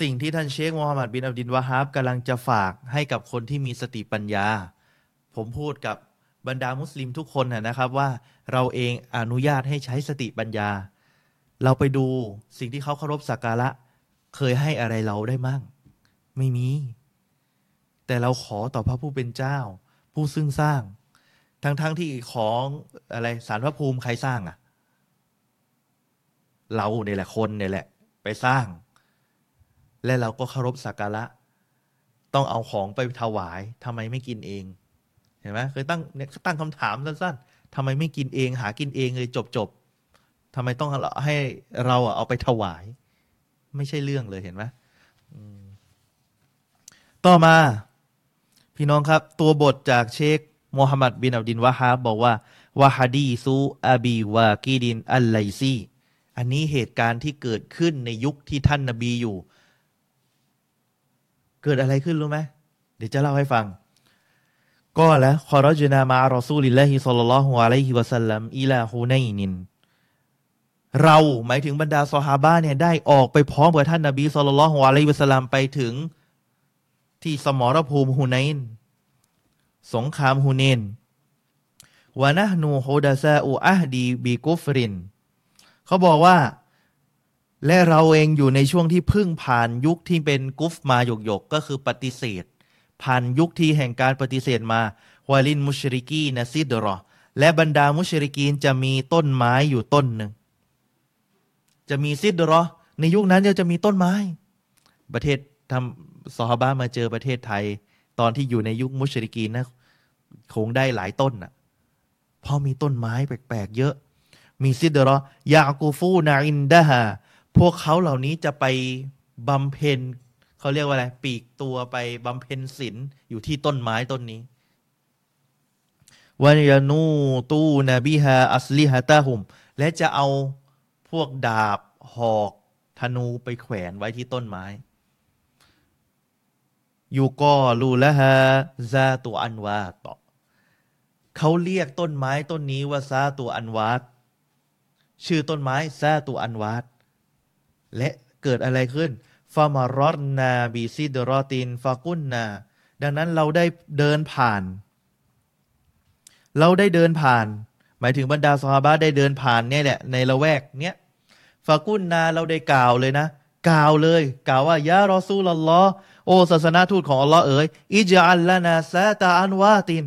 สิ่งที่ท่านเชคมูฮัมหมัดบินอับดินวาฮับกำลังจะฝากให้กับคนที่มีสติปัญญา ผมพูดกับบรรดามุสลิมทุกคนนะครับว่าเราเองอนุญาตให้ใช้สติปัญญา เราไปดูสิ่งที่เขาเคารพสักการะ เคยให้อะไรเราได้มั่ง ไม่มี แต่เราขอต่อพระผู้เป็นเจ้า ผู้ซึ่งสร้าง ทั้งๆทที่ของอะไรสารพระภูมิใครสร้างอะ่ะ เราเนี่ยแหละคนเนี่ยแหละ ไปสร้าง และเราก็เคารพสักการะ ต้องเอาของไปถวายทำไมไม่กินเอง เห็นไหมเคยตั้งเนี่ยตั้งคำถามสั้นๆทำไมไม่กินเอง หากินเองเลยจบๆทำไมต้องให้เราเอาไปถวาย ไม่ใช่เรื่องเลยเห็นไหมต่อมา พี่น้องครับ ตัวบทจากเชคโมฮัมหมัดบินอับดินวะฮาบบอกว่าวาฮดีซูอาบีวากีดินอัลไลซี อันนี้เหตุการณ์ที่เกิดขึ้นในยุคที่ท่านนาบีอยู่ เกิดอะไรขึ้นรู้ไหมเดี๋ยวจะเล่าให้ฟังقال خرجنا مع رسول الله صلى الله عليه وسلم إلى حنين เราหมายถึงบรรดาซอฮาบะเนี่ยได้ออกไปพร้อมกับท่านนาบี صلى الله عليه وسلم ไปถึง ที่สมรภูมิฮูไนนสงครามฮูเนน ونحن حدثاء عهد بكفر เขาบอกว่า และเราเองอยู่ในช่วงที่พึ่งผ่านยุคที่เป็นกุฟมาหยกหยกก็คือปฏิเสธ ผ่านยุคที่แห่งการปฏิเสธมาวาลินมุชริกีนะซิดรอและบรรดามุชริกีนจะมีต้นไม้อยู่ต้นหนึ่ง จะมีซิดรอในยุคนั้นจะมีต้นไม้ ประเทศทำซอฮาบะมาเจอประเทศไทย ตอนที่อยู่ในยุคมุชริกีนนะคงได้หลายต้นอะพอมีต้นไม้แปลกๆเยอะ มีซิดรอยากูฟูนาอินดาฮาพวกเขาเหล่านี้จะไปบำเพ็ญเขาเรียกว่าอะไร ปีกตัวไปบำเพ็ญศีลอยู่ที่ต้นไม้ต้นนี้วันยานูตูนบีฮาอัสลิฮะตาหุม และจะเอาพวกดาบหอกธนูไปแขวนไว้ที่ต้นไม้ยูก็รูละฮะซาตัวอันวาตเขาเรียกต้นไม้ต้นนี้ว่าซาตัวอันวาต ชื่อต้นไม้ซาตูอันวาดและเกิดอะไรขึ้นฟามารอดนาบีซิดรอตินฟากุนนา ดังนั้นเราได้เดินผ่าน เราได้เดินผ่าน หมายถึงบรรดาสฮาบะได้เดินผ่านเนี่ยแหละในละแวกเนี้ยฟากุนนาเราได้กล่าวเลยนะ กล่าวเลยกล่าวว่ายารอซูลลอโอศาสนาทูตของอัลลอฮ์เอ๋ยอิจอัลลานาซาตาอันวาติน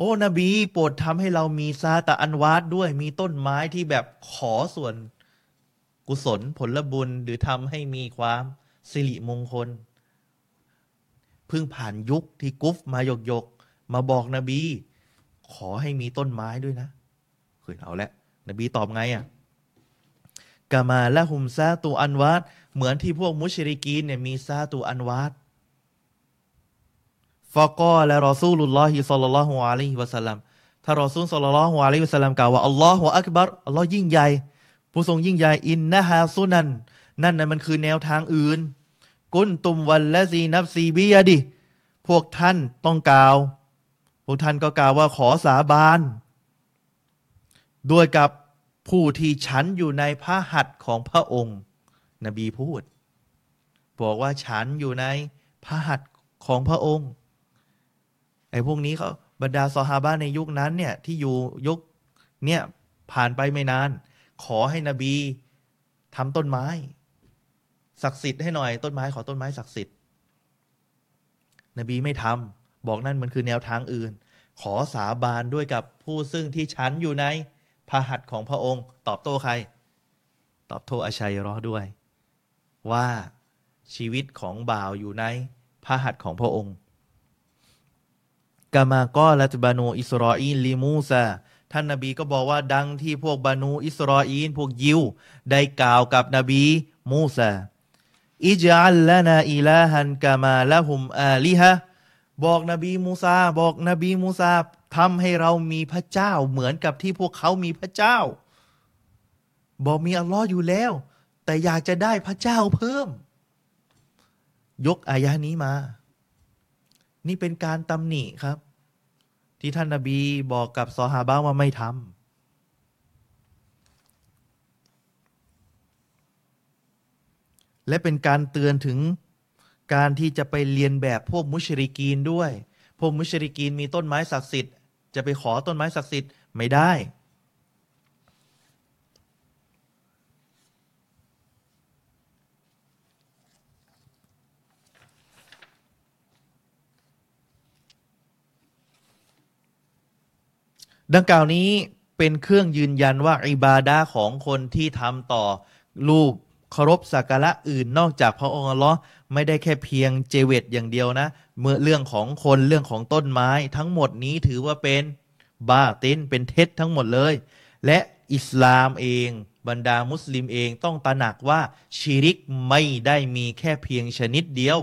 โอ้ นบีโปรดทำให้เรามีซาตะอันวาดด้วย มีต้นไม้ที่แบบขอส่วนกุศลผลบุญหรือทำให้มีความสิริมงคล เพิ่งผ่านยุคที่กุฟมาหยกยกมาบอกนบี ขอให้มีต้นไม้ด้วยนะเฮ้ยเอาละนบีตอบไงอะกามาและหุมซาตูอันวาดเหมือนที่พวกมุชริกีนเนี่ยมีซาตูอันวาต ฟากอและรอซูลุลลอฮิสัลลัลลอฮุอะลัยฮิวะสัลลัมถ้ารอซูลสัลลัลลอฮุอะลัยฮิวะสัลลัมกล่าวว่าอัลลอฮฺอักบัรอัลลอฮ์ยิ่งใหญ่ ผู้ทรงยิ่งใหญ่إنها السنن นั่นน่ะมันคือแนวทางอื่น قلتم والذي نفسي بيده พวกท่านต้องกล่าว พวกท่านก็กล่าวว่าขอสาบานด้วยกับผู้ที่ฉันอยู่ในพระหัตถ์ของพระองค์ นบีพูด บอกว่าฉันอยู่ในพระหัตถ์ของพระองค์ ไอ้พวกนี้เขาบรรดาซอฮาบะในยุคนั้นเนี่ยที่อยู่ยุคเนี่ยผ่านไปไม่นาน ขอให้นบีทำต้นไม้ ศักดิ์สิทธิ์ให้หน่อยต้นไม้ขอต้นไม้ศักดิ์สิทธิ์ นบีไม่ทำบอกนั่นมันคือแนวทางอื่น ขอสาบานด้วยกับผู้ซึ่งที่ฉันอยู่ในพระหัตของพระองค์ ตอบโต้ใคร ตอบโต้อาชัยรอด้วย ว่าชีวิตของบ่าวอยู่ในพระหัตของพระองค์ กามาก็ลัตบานูอิสรออีนลิมูซาท่านนบีก็บอกว่าดังที่พวกบานูอิสรออีนพวกยิว ได้กล่าวกับนบีมูซาอิจัลลนาอิลาฮันกามาละหุมอาลิฮะบอกนบีมูซาบอกนบีมูซาทำให้เรามีพระเจ้าเหมือนกับที่พวกเขามีพระเจ้า บอกมีอัลลอฮ์อยู่แล้ว แต่อยากจะได้พระเจ้าเพิ่ม ยกอายะนี้มา นี่เป็นการตำหนิครับ ที่ท่านนาบีบอกกับซอฮาบะว่าไม่ทำและเป็นการเตือนถึงการที่จะไปเรียนแบบพวกมุชริกีนด้วย พวกมุชริกีนมีต้นไม้ศักดิ์สิทธิ์ จะไปขอต้นไม้ศักดิ์สิทธิ์ไม่ได้ ดังกล่าวนี้เป็นเครื่องยืนยันว่าอิบาดาของคนที่ทำต่อรูปเคารพสักการะอื่นนอกจากพระองค์อัลลอฮ์ไม่ได้แค่เพียงเจเวตอย่างเดียวนะ เมื่อเรื่องของคนเรื่องของต้นไม้ ทั้งหมดนี้ถือว่าเป็นบาตินเป็นเท็จทั้งหมดเลย และอิสลามเองบรรดามุสลิมเองต้องตระหนักว่าชิริกไม่ได้มีแค่เพียงชนิดเดียว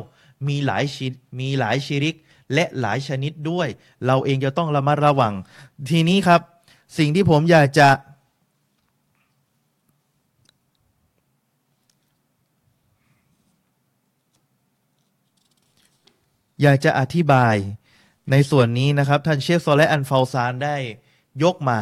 มีหลายชิมีหลายชิริก และหลายชนิดด้วย เราเองจะต้องระมัดระวัง ทีนี้ครับ สิ่งที่ผมอยากจะ อยากจะอธิบายในส่วนนี้นะครับ ท่านเชฟซอและอันฟาซานได้ยกมา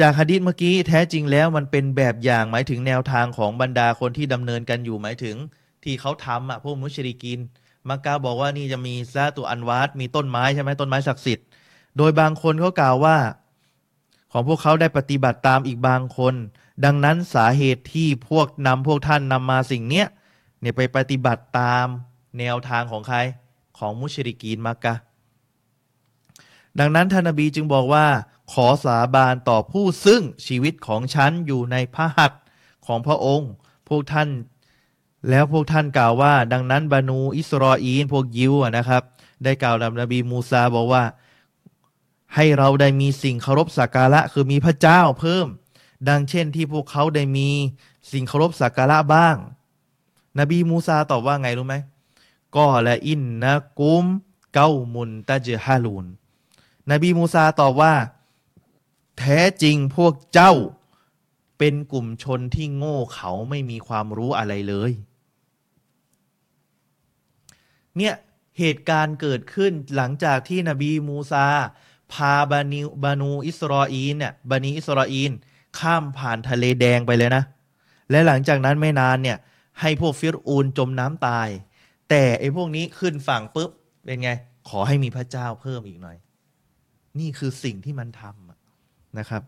จากฮะดิษเมื่อกี้แท้จริงแล้วมันเป็นแบบอย่างหมายถึงแนวทางของบรรดาคนที่ดำเนินกันอยู่หมายถึงที่เขาทำอะพวกมุชริกิน มักกะบอกว่านี่จะมีซาตุอันวาดมีต้นไม้ใช่ไหมต้นไม้ศักดิ์สิทธิ์ โดยบางคนเขากล่าวว่า ของพวกเขาได้ปฏิบัติตามอีกบางคน ดังนั้นสาเหตุที่พวกนำพวกท่านนำมาสิ่งเนี้ยเนี่ยไปปฏิบัติตามแนวทางของใครของมุชริกีนมักกะ ดังนั้นท่านนบีจึงบอกว่า ขอสาบานต่อผู้ซึ่งชีวิตของฉันอยู่ในพระหัตถ์ของพระองค์ พวกท่าน แล้วพวกท่านกล่าวว่า ดังนั้นบานูอิสรออีนพวกยิวนะครับ ได้กล่าวกับนบีมูซาบอกว่า ให้เราได้มีสิ่งเคารพสักการะคือมีพระเจ้าเพิ่ม ดังเช่นที่พวกเขาได้มีสิ่งเคารพสักการะบ้าง นบีมูซาตอบว่าไงรู้ไหมก็และอินนะกุมเก้ามุนตะเจฮาลูน นบีมูซาตอบว่า แท้จริงพวกเจ้าเป็นกลุ่มชนที่โง่เขาไม่มีความรู้อะไรเลย เนี่ยเหตุการณ์เกิดขึ้นหลังจากที่นบีมูซา พาบานิบานูอิสรออีนเนี่ยบานีอิสรออีนข้ามผ่านทะเลแดงไปเลยนะ และหลังจากนั้นไม่นานเนี่ยให้พวกฟิรอูนจมน้ำตาย แต่ไอ้พวกนี้ขึ้นฝั่งปุ๊บเป็นไง ขอให้มีพระเจ้าเพิ่มอีกหน่อย นี่คือสิ่งที่มันทำนะครับ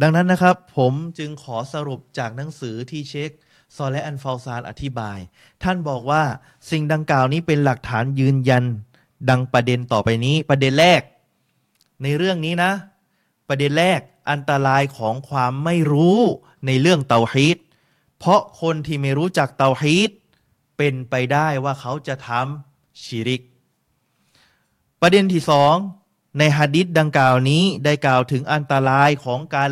ดังนั้นนะครับ ผมจึงขอสรุปจากหนังสือที่เช็คซอและอันฟาซานอธิบาย ท่านบอกว่าสิ่งดังกล่าวนี้เป็นหลักฐานยืนยัน ดังประเด็นต่อไปนี้ประเด็นแรก ในเรื่องนี้นะ ประเด็นแรกอันตรายของความไม่รู้ในเรื่องเตาฮีดเพราะคนที่ไม่รู้จักเตาฮีดเป็นไปได้ว่าเขาจะทำชิริก ประเด็นที่สอง ในฮะดิษดังกล่าวนี้ได้กล่าวถึงอันตรายของการ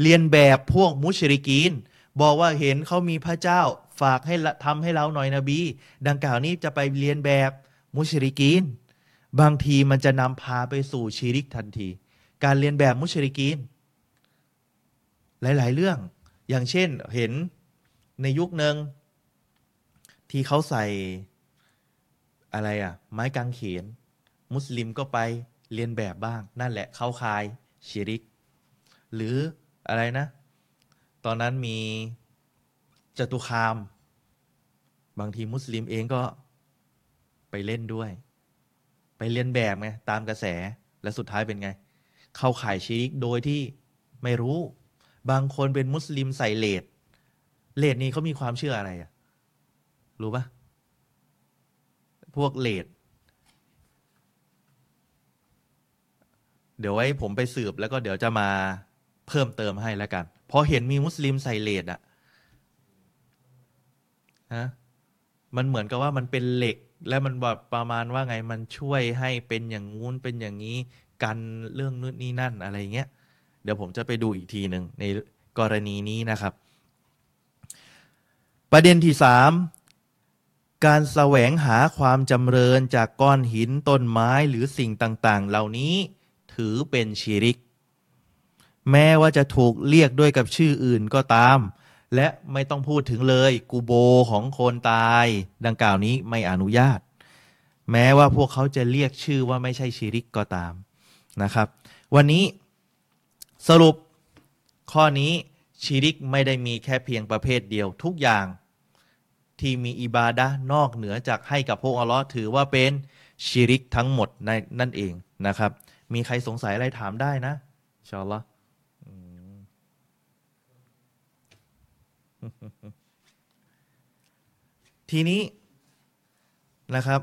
เรียนแบบพวกมุชริกีน บอกว่าเห็นเขามีพระเจ้าฝากให้ทำให้เราหน่อยนบี ดังกล่าวนี้จะไปเรียนแบบมุชริกีน บางทีมันจะนำพาไปสู่ชีริกทันที การเรียนแบบมุชริกีน หลาย ๆ เรื่อง อย่างเช่นเห็นในยุคหนึ่งที่เขาใส่อะไรอะไม้กางเขน มุสลิมก็ไป เรียนแบบบ้าง นั่นแหละเข้าคายชิริก หรืออะไรนะ ตอนนั้นมีจตุคาม บางทีมุสลิมเองก็ไปเล่นด้วย ไปเรียนแบบไงตามกระแสและสุดท้ายเป็นไง เข้าข่ายชิริกโดยที่ไม่รู้ บางคนเป็นมุสลิมใส่เลดเลดนี้เขามีความเชื่ออะไรอะรู้ปะพวกเลด เดี๋ยวไว้ผมไปสืบแล้วก็เดี๋ยวจะมาเพิ่มเติมให้แล้วกัน พอเห็นมีมุสลิมใส่เลดอะฮะมันเหมือนกับว่ามันเป็นเหล็ก และมันแบบประมาณว่าไงมันช่วยให้เป็นอย่างงู้นเป็นอย่างนี้ กันเรื่องนู่นนี่นั่นอะไรเงี้ยเดี๋ยวผมจะไปดูอีกทีหนึ่งในกรณีนี้นะครับ ประเด็นที่สามการแสวงหาความจำเริญจากก้อนหินต้นไม้หรือสิ่งต่าง ๆ เหล่านี้ ถือเป็นชีริก แม้ว่าจะถูกเรียกด้วยกับชื่ออื่นก็ตาม และไม่ต้องพูดถึงเลยกูโบของคนตาย ดังกล่าวนี้ไม่อนุญาต แม้ว่าพวกเขาจะเรียกชื่อว่าไม่ใช่ชีริกก็ตามนะครับ วันนี้สรุปข้อนี้ชีริกไม่ได้มีแค่เพียงประเภทเดียวทุกอย่างที่มีอิบาดะนอกเหนือจากให้กับพวกอัลลอฮ์ถือว่าเป็นชีริกทั้งหมดในนั่นเองนะครับ มีใครสงสัยอะไรถามได้นะชอลละทีนี้นะครับ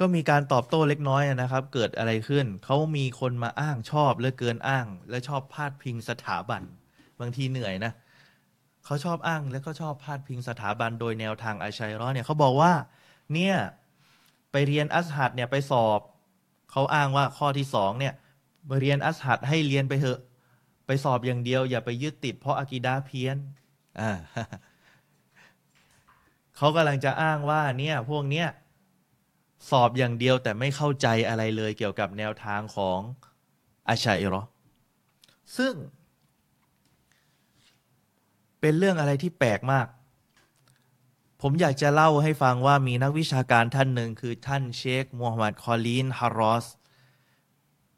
ก็มีการตอบโต้เล็กน้อยนะครับ เกิดอะไรขึ้น เขามีคนมาอ้างชอบเลือเกินอ้าง และชอบพาดพิงสถาบัน บางทีเหนื่อยนะเขาชอบอ้างและก็ชอบพาดพิงสถาบันโดยแนวทางอาชัยร้อเนี่ยเขาบอกว่า เนี่ย ไปเรียนอัสฮัดเนี่ยไปสอบ เขาอ้างว่าข้อที่สองเนี่ยเรียนอัสฮัดให้เรียนไปเถอะ ไปสอบอย่างเดียว อย่าไปยึดติดเพราะอากีดาเพี้ยนอ่าเขากำลังจะอ้างว่าเนี่ยพวกเนี้ยสอบอย่างเดียวแต่ไม่เข้าใจอะไรเลยเกี่ยวกับแนวทางของอาชัยรอซึ่ง เป็นเรื่องอะไรที่แปลกมาก ผมอยากจะเล่าให้ฟังว่ามีนักวิชาการท่านหนึ่งคือท่านเชคมูฮัมหมัดคอลีนฮารอส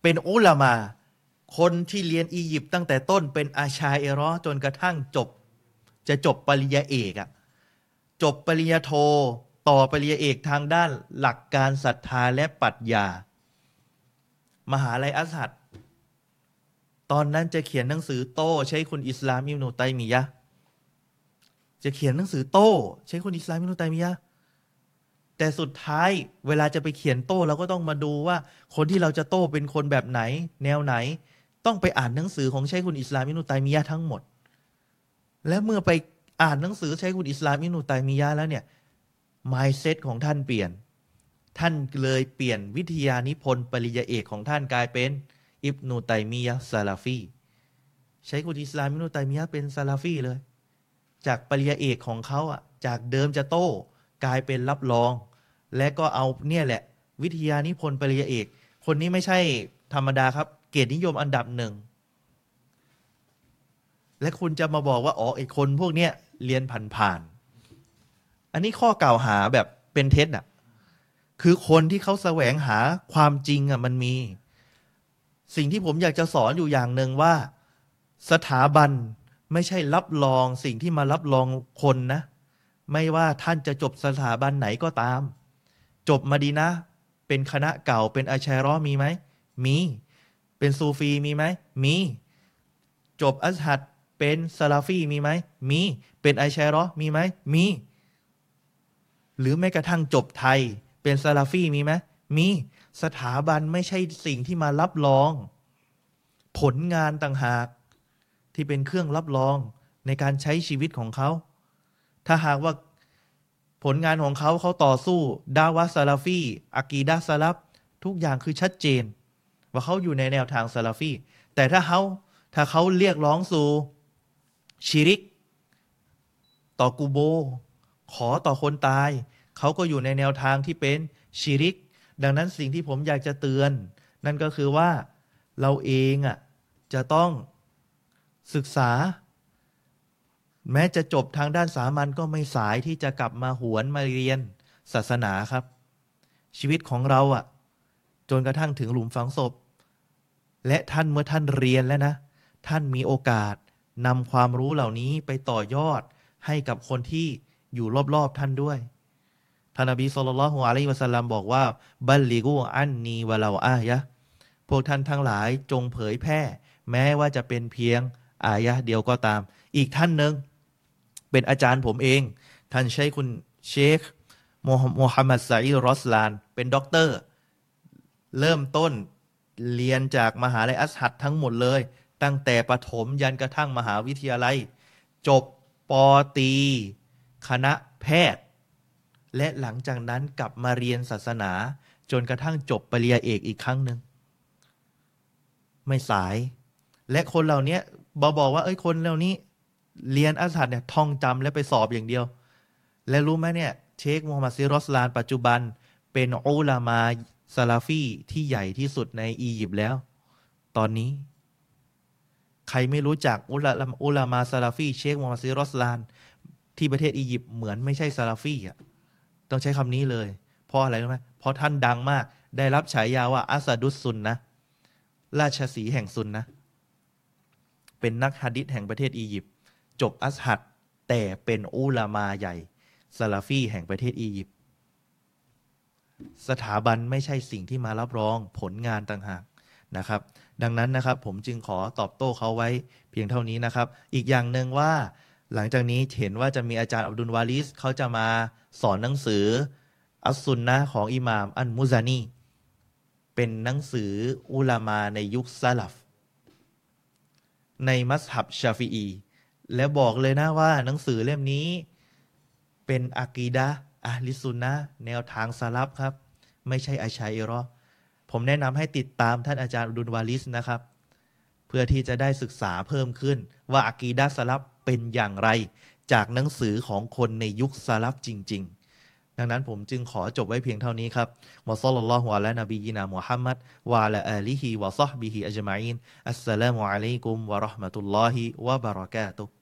เป็นอุลามา คนที่เรียนอียิปต์ตั้งแต่ต้นเป็นอาชาเอรอจนกระทั่งจบ จะจบปริญญาเอกอะจบปริญญาโท ต่อปริญญาเอกทางด้านหลักการศรัทธาและปรัชญา มหาลัยอัสฮัดตอนนั้นจะเขียนหนังสือโต้ใช้คุณอิสลามอิมนุตัยมียะ จะเขียนหนังสือโต้ ใช้คนอิสลามมินุตัยมียะแต่สุดท้ายเวลาจะไปเขียนโต้เราก็ต้องมาดูว่า คนที่เราจะโต้เป็นคนแบบไหน แนวไหน ต้องไปอ่านหนังสือของใช้คุณอิสลามมินุตัยมียะทั้งหมด และเมื่อไปอ่านหนังสือใช้คุณอิสลามมินุตัยมียะแล้วเนี่ยมายเซตของท่านเปลี่ยน ท่านเลยเปลี่ยนวิทยานิพนธ์ปริยาเอกของท่านกลายเป็นอิบนูตัยมียะซาลาฟีใช้คุณอิสลามมินุตัยมียะเป็นซาลาฟีเลย จากปริญญาเอกของเขาอะจากเดิมจะโต้กลายเป็นรับรอง และก็เอาเนี่ยแหละ วิทยานิพนธ์ปริญญาเอก คนนี้ไม่ใช่ธรรมดาครับ เกียรตินิยมอันดับหนึ่งและคุณจะมาบอกว่าอ๋อไอคนพวกเนี้ยเรียนผ่านๆอันนี้ข้อกล่าวหาแบบเป็นเท็จอะคือคนที่เขาแสวงหาความจริงอะมันมี สิ่งที่ผมอยากจะสอนอยู่อย่างหนึ่งว่า สถาบัน ไม่ใช่รับรองสิ่งที่มารับรองคนนะ ไม่ว่าท่านจะจบสถาบันไหนก็ตาม จบมาดีนะ เป็นคณะเก่าเป็นอาชัยรอมีไหม มี เป็นซูฟีมีไหม มี จบอัสฮัดเป็นซาลาฟีมีไหม มี เป็นไอชัยรอมีไหม มี หรือแม้กระทั่งจบไทย เป็นซาลาฟีมีไหม มี สถาบันไม่ใช่สิ่งที่มารับรอง ผลงานต่างหาก ที่เป็นเครื่องรับรองในการใช้ชีวิตของเขา ถ้าหากว่าผลงานของเขาเขาต่อสู้ดาวะซาลาฟีอากีดาซาลับ ทุกอย่างคือชัดเจน ว่าเขาอยู่ในแนวทางซาลาฟีแต่ถ้าเขาถ้าเขาเรียกร้องสู่ชิริก ต่อกูโบ ขอต่อคนตาย เขาก็อยู่ในแนวทางที่เป็นชิริก ดังนั้นสิ่งที่ผมอยากจะเตือน นั่นก็คือว่าเราเองอะจะต้อง ศึกษา แม้จะจบทางด้านสามัญก็ไม่สายที่จะกลับมาหวนมาเรียนศาสนาครับ ชีวิตของเราอะ จนกระทั่งถึงหลุมฝังศพ และท่านเมื่อท่านเรียนแล้วนะ ท่านมีโอกาสนำความรู้เหล่านี้ไปต่อยอดให้กับคนที่อยู่รอบๆท่านด้วยท่านนบี صلى الله عليه وسلم บอกว่า بلغوا عني ولو آية พวกท่านทั้งหลายจงเผยแพร่ แม้ว่าจะเป็นเพียง อายะเดียวก็ตาม อีกท่านหนึ่งเป็นอาจารย์ผมเอง ท่านใช้คุณเชคโมฮัมหมัดไซรอสลาน เป็นด็อกเตอร์ เริ่มต้นเรียนจากมหาลัยอัซฮัรทั้งหมดเลย ตั้งแต่ประถมยันกระทั่งมหาวิทยาลัย จบปอตี คณะแพทย์ และหลังจากนั้นกลับมาเรียนศาสนา จนกระทั่งจบปริญญาเอกอีกครั้งหนึ่ง ไม่สาย และคนเหล่านี้ บอบอกว่าเอ้ยคนเหล่านี้ เรียนอัสฮัดเนี่ยท่องจำและไปสอบอย่างเดียว และรู้ไหมเนี่ย เชคมูฮัมหมัดซิรอสลาน ปัจจุบันเป็นอุลามาซาลาฟีที่ใหญ่ที่สุดในอียิปต์แล้ว ตอนนี้ ใครไม่รู้จักอุลาอุลามาซาลาฟีเชคมูฮัมหมัดซิรอสลาน ที่ประเทศอียิปต์เหมือนไม่ใช่ซาลาฟีอะต้องใช้คำนี้เลยเพราะอะไรรู้ไหมเพราะท่านดังมาก ได้รับฉายาว่าอัสดุสซุนนะราชสีแห่งซุนนะ เป็นนักฮะดิษแห่งประเทศอียิปต์จบอัซฮัรแต่เป็นอุลามาใหญ่ซาลาฟีแห่งประเทศอียิปต์สถาบันไม่ใช่สิ่งที่มารับรองผลงานต่างหากนะครับ ดังนั้นนะครับผมจึงขอตอบโต้เขาไว้เพียงเท่านี้นะครับ อีกอย่างหนึ่งว่า หลังจากนี้เห็นว่าจะมีอาจารย์อับดุลวาลิสเขาจะมาสอนหนังสืออัสซุนนะของอิหม่ามอันมุซานีเป็นหนังสืออุลามาในยุคซาลฟ ในมัสฮับชาฟีอีและบอกเลยนะว่าหนังสือเล่มนี้ เป็นอากีดะอะลิซุนนะแนวทางสลับครับ ไม่ใช่อาชัยรอผมแนะนำให้ติดตามท่านอาจารย์ดุลวาลิสนะครับ เพื่อที่จะได้ศึกษาเพิ่มขึ้น ว่าอากีดะสลับเป็นอย่างไร จากหนังสือของคนในยุคสลับจริง ๆ ดังนั้นผมจึงขอจบไว้เพียงเท่านี้ครับมอซัลลัลลอฮุอะลัยนบียินามุฮัมมัดวะละอาลีฮิวะซอฮบิฮิอัจมาอินอัสสลามุอะลัยกุมวะเราะห์มะตุลลอฮิวะบะเราะกาตุฮ์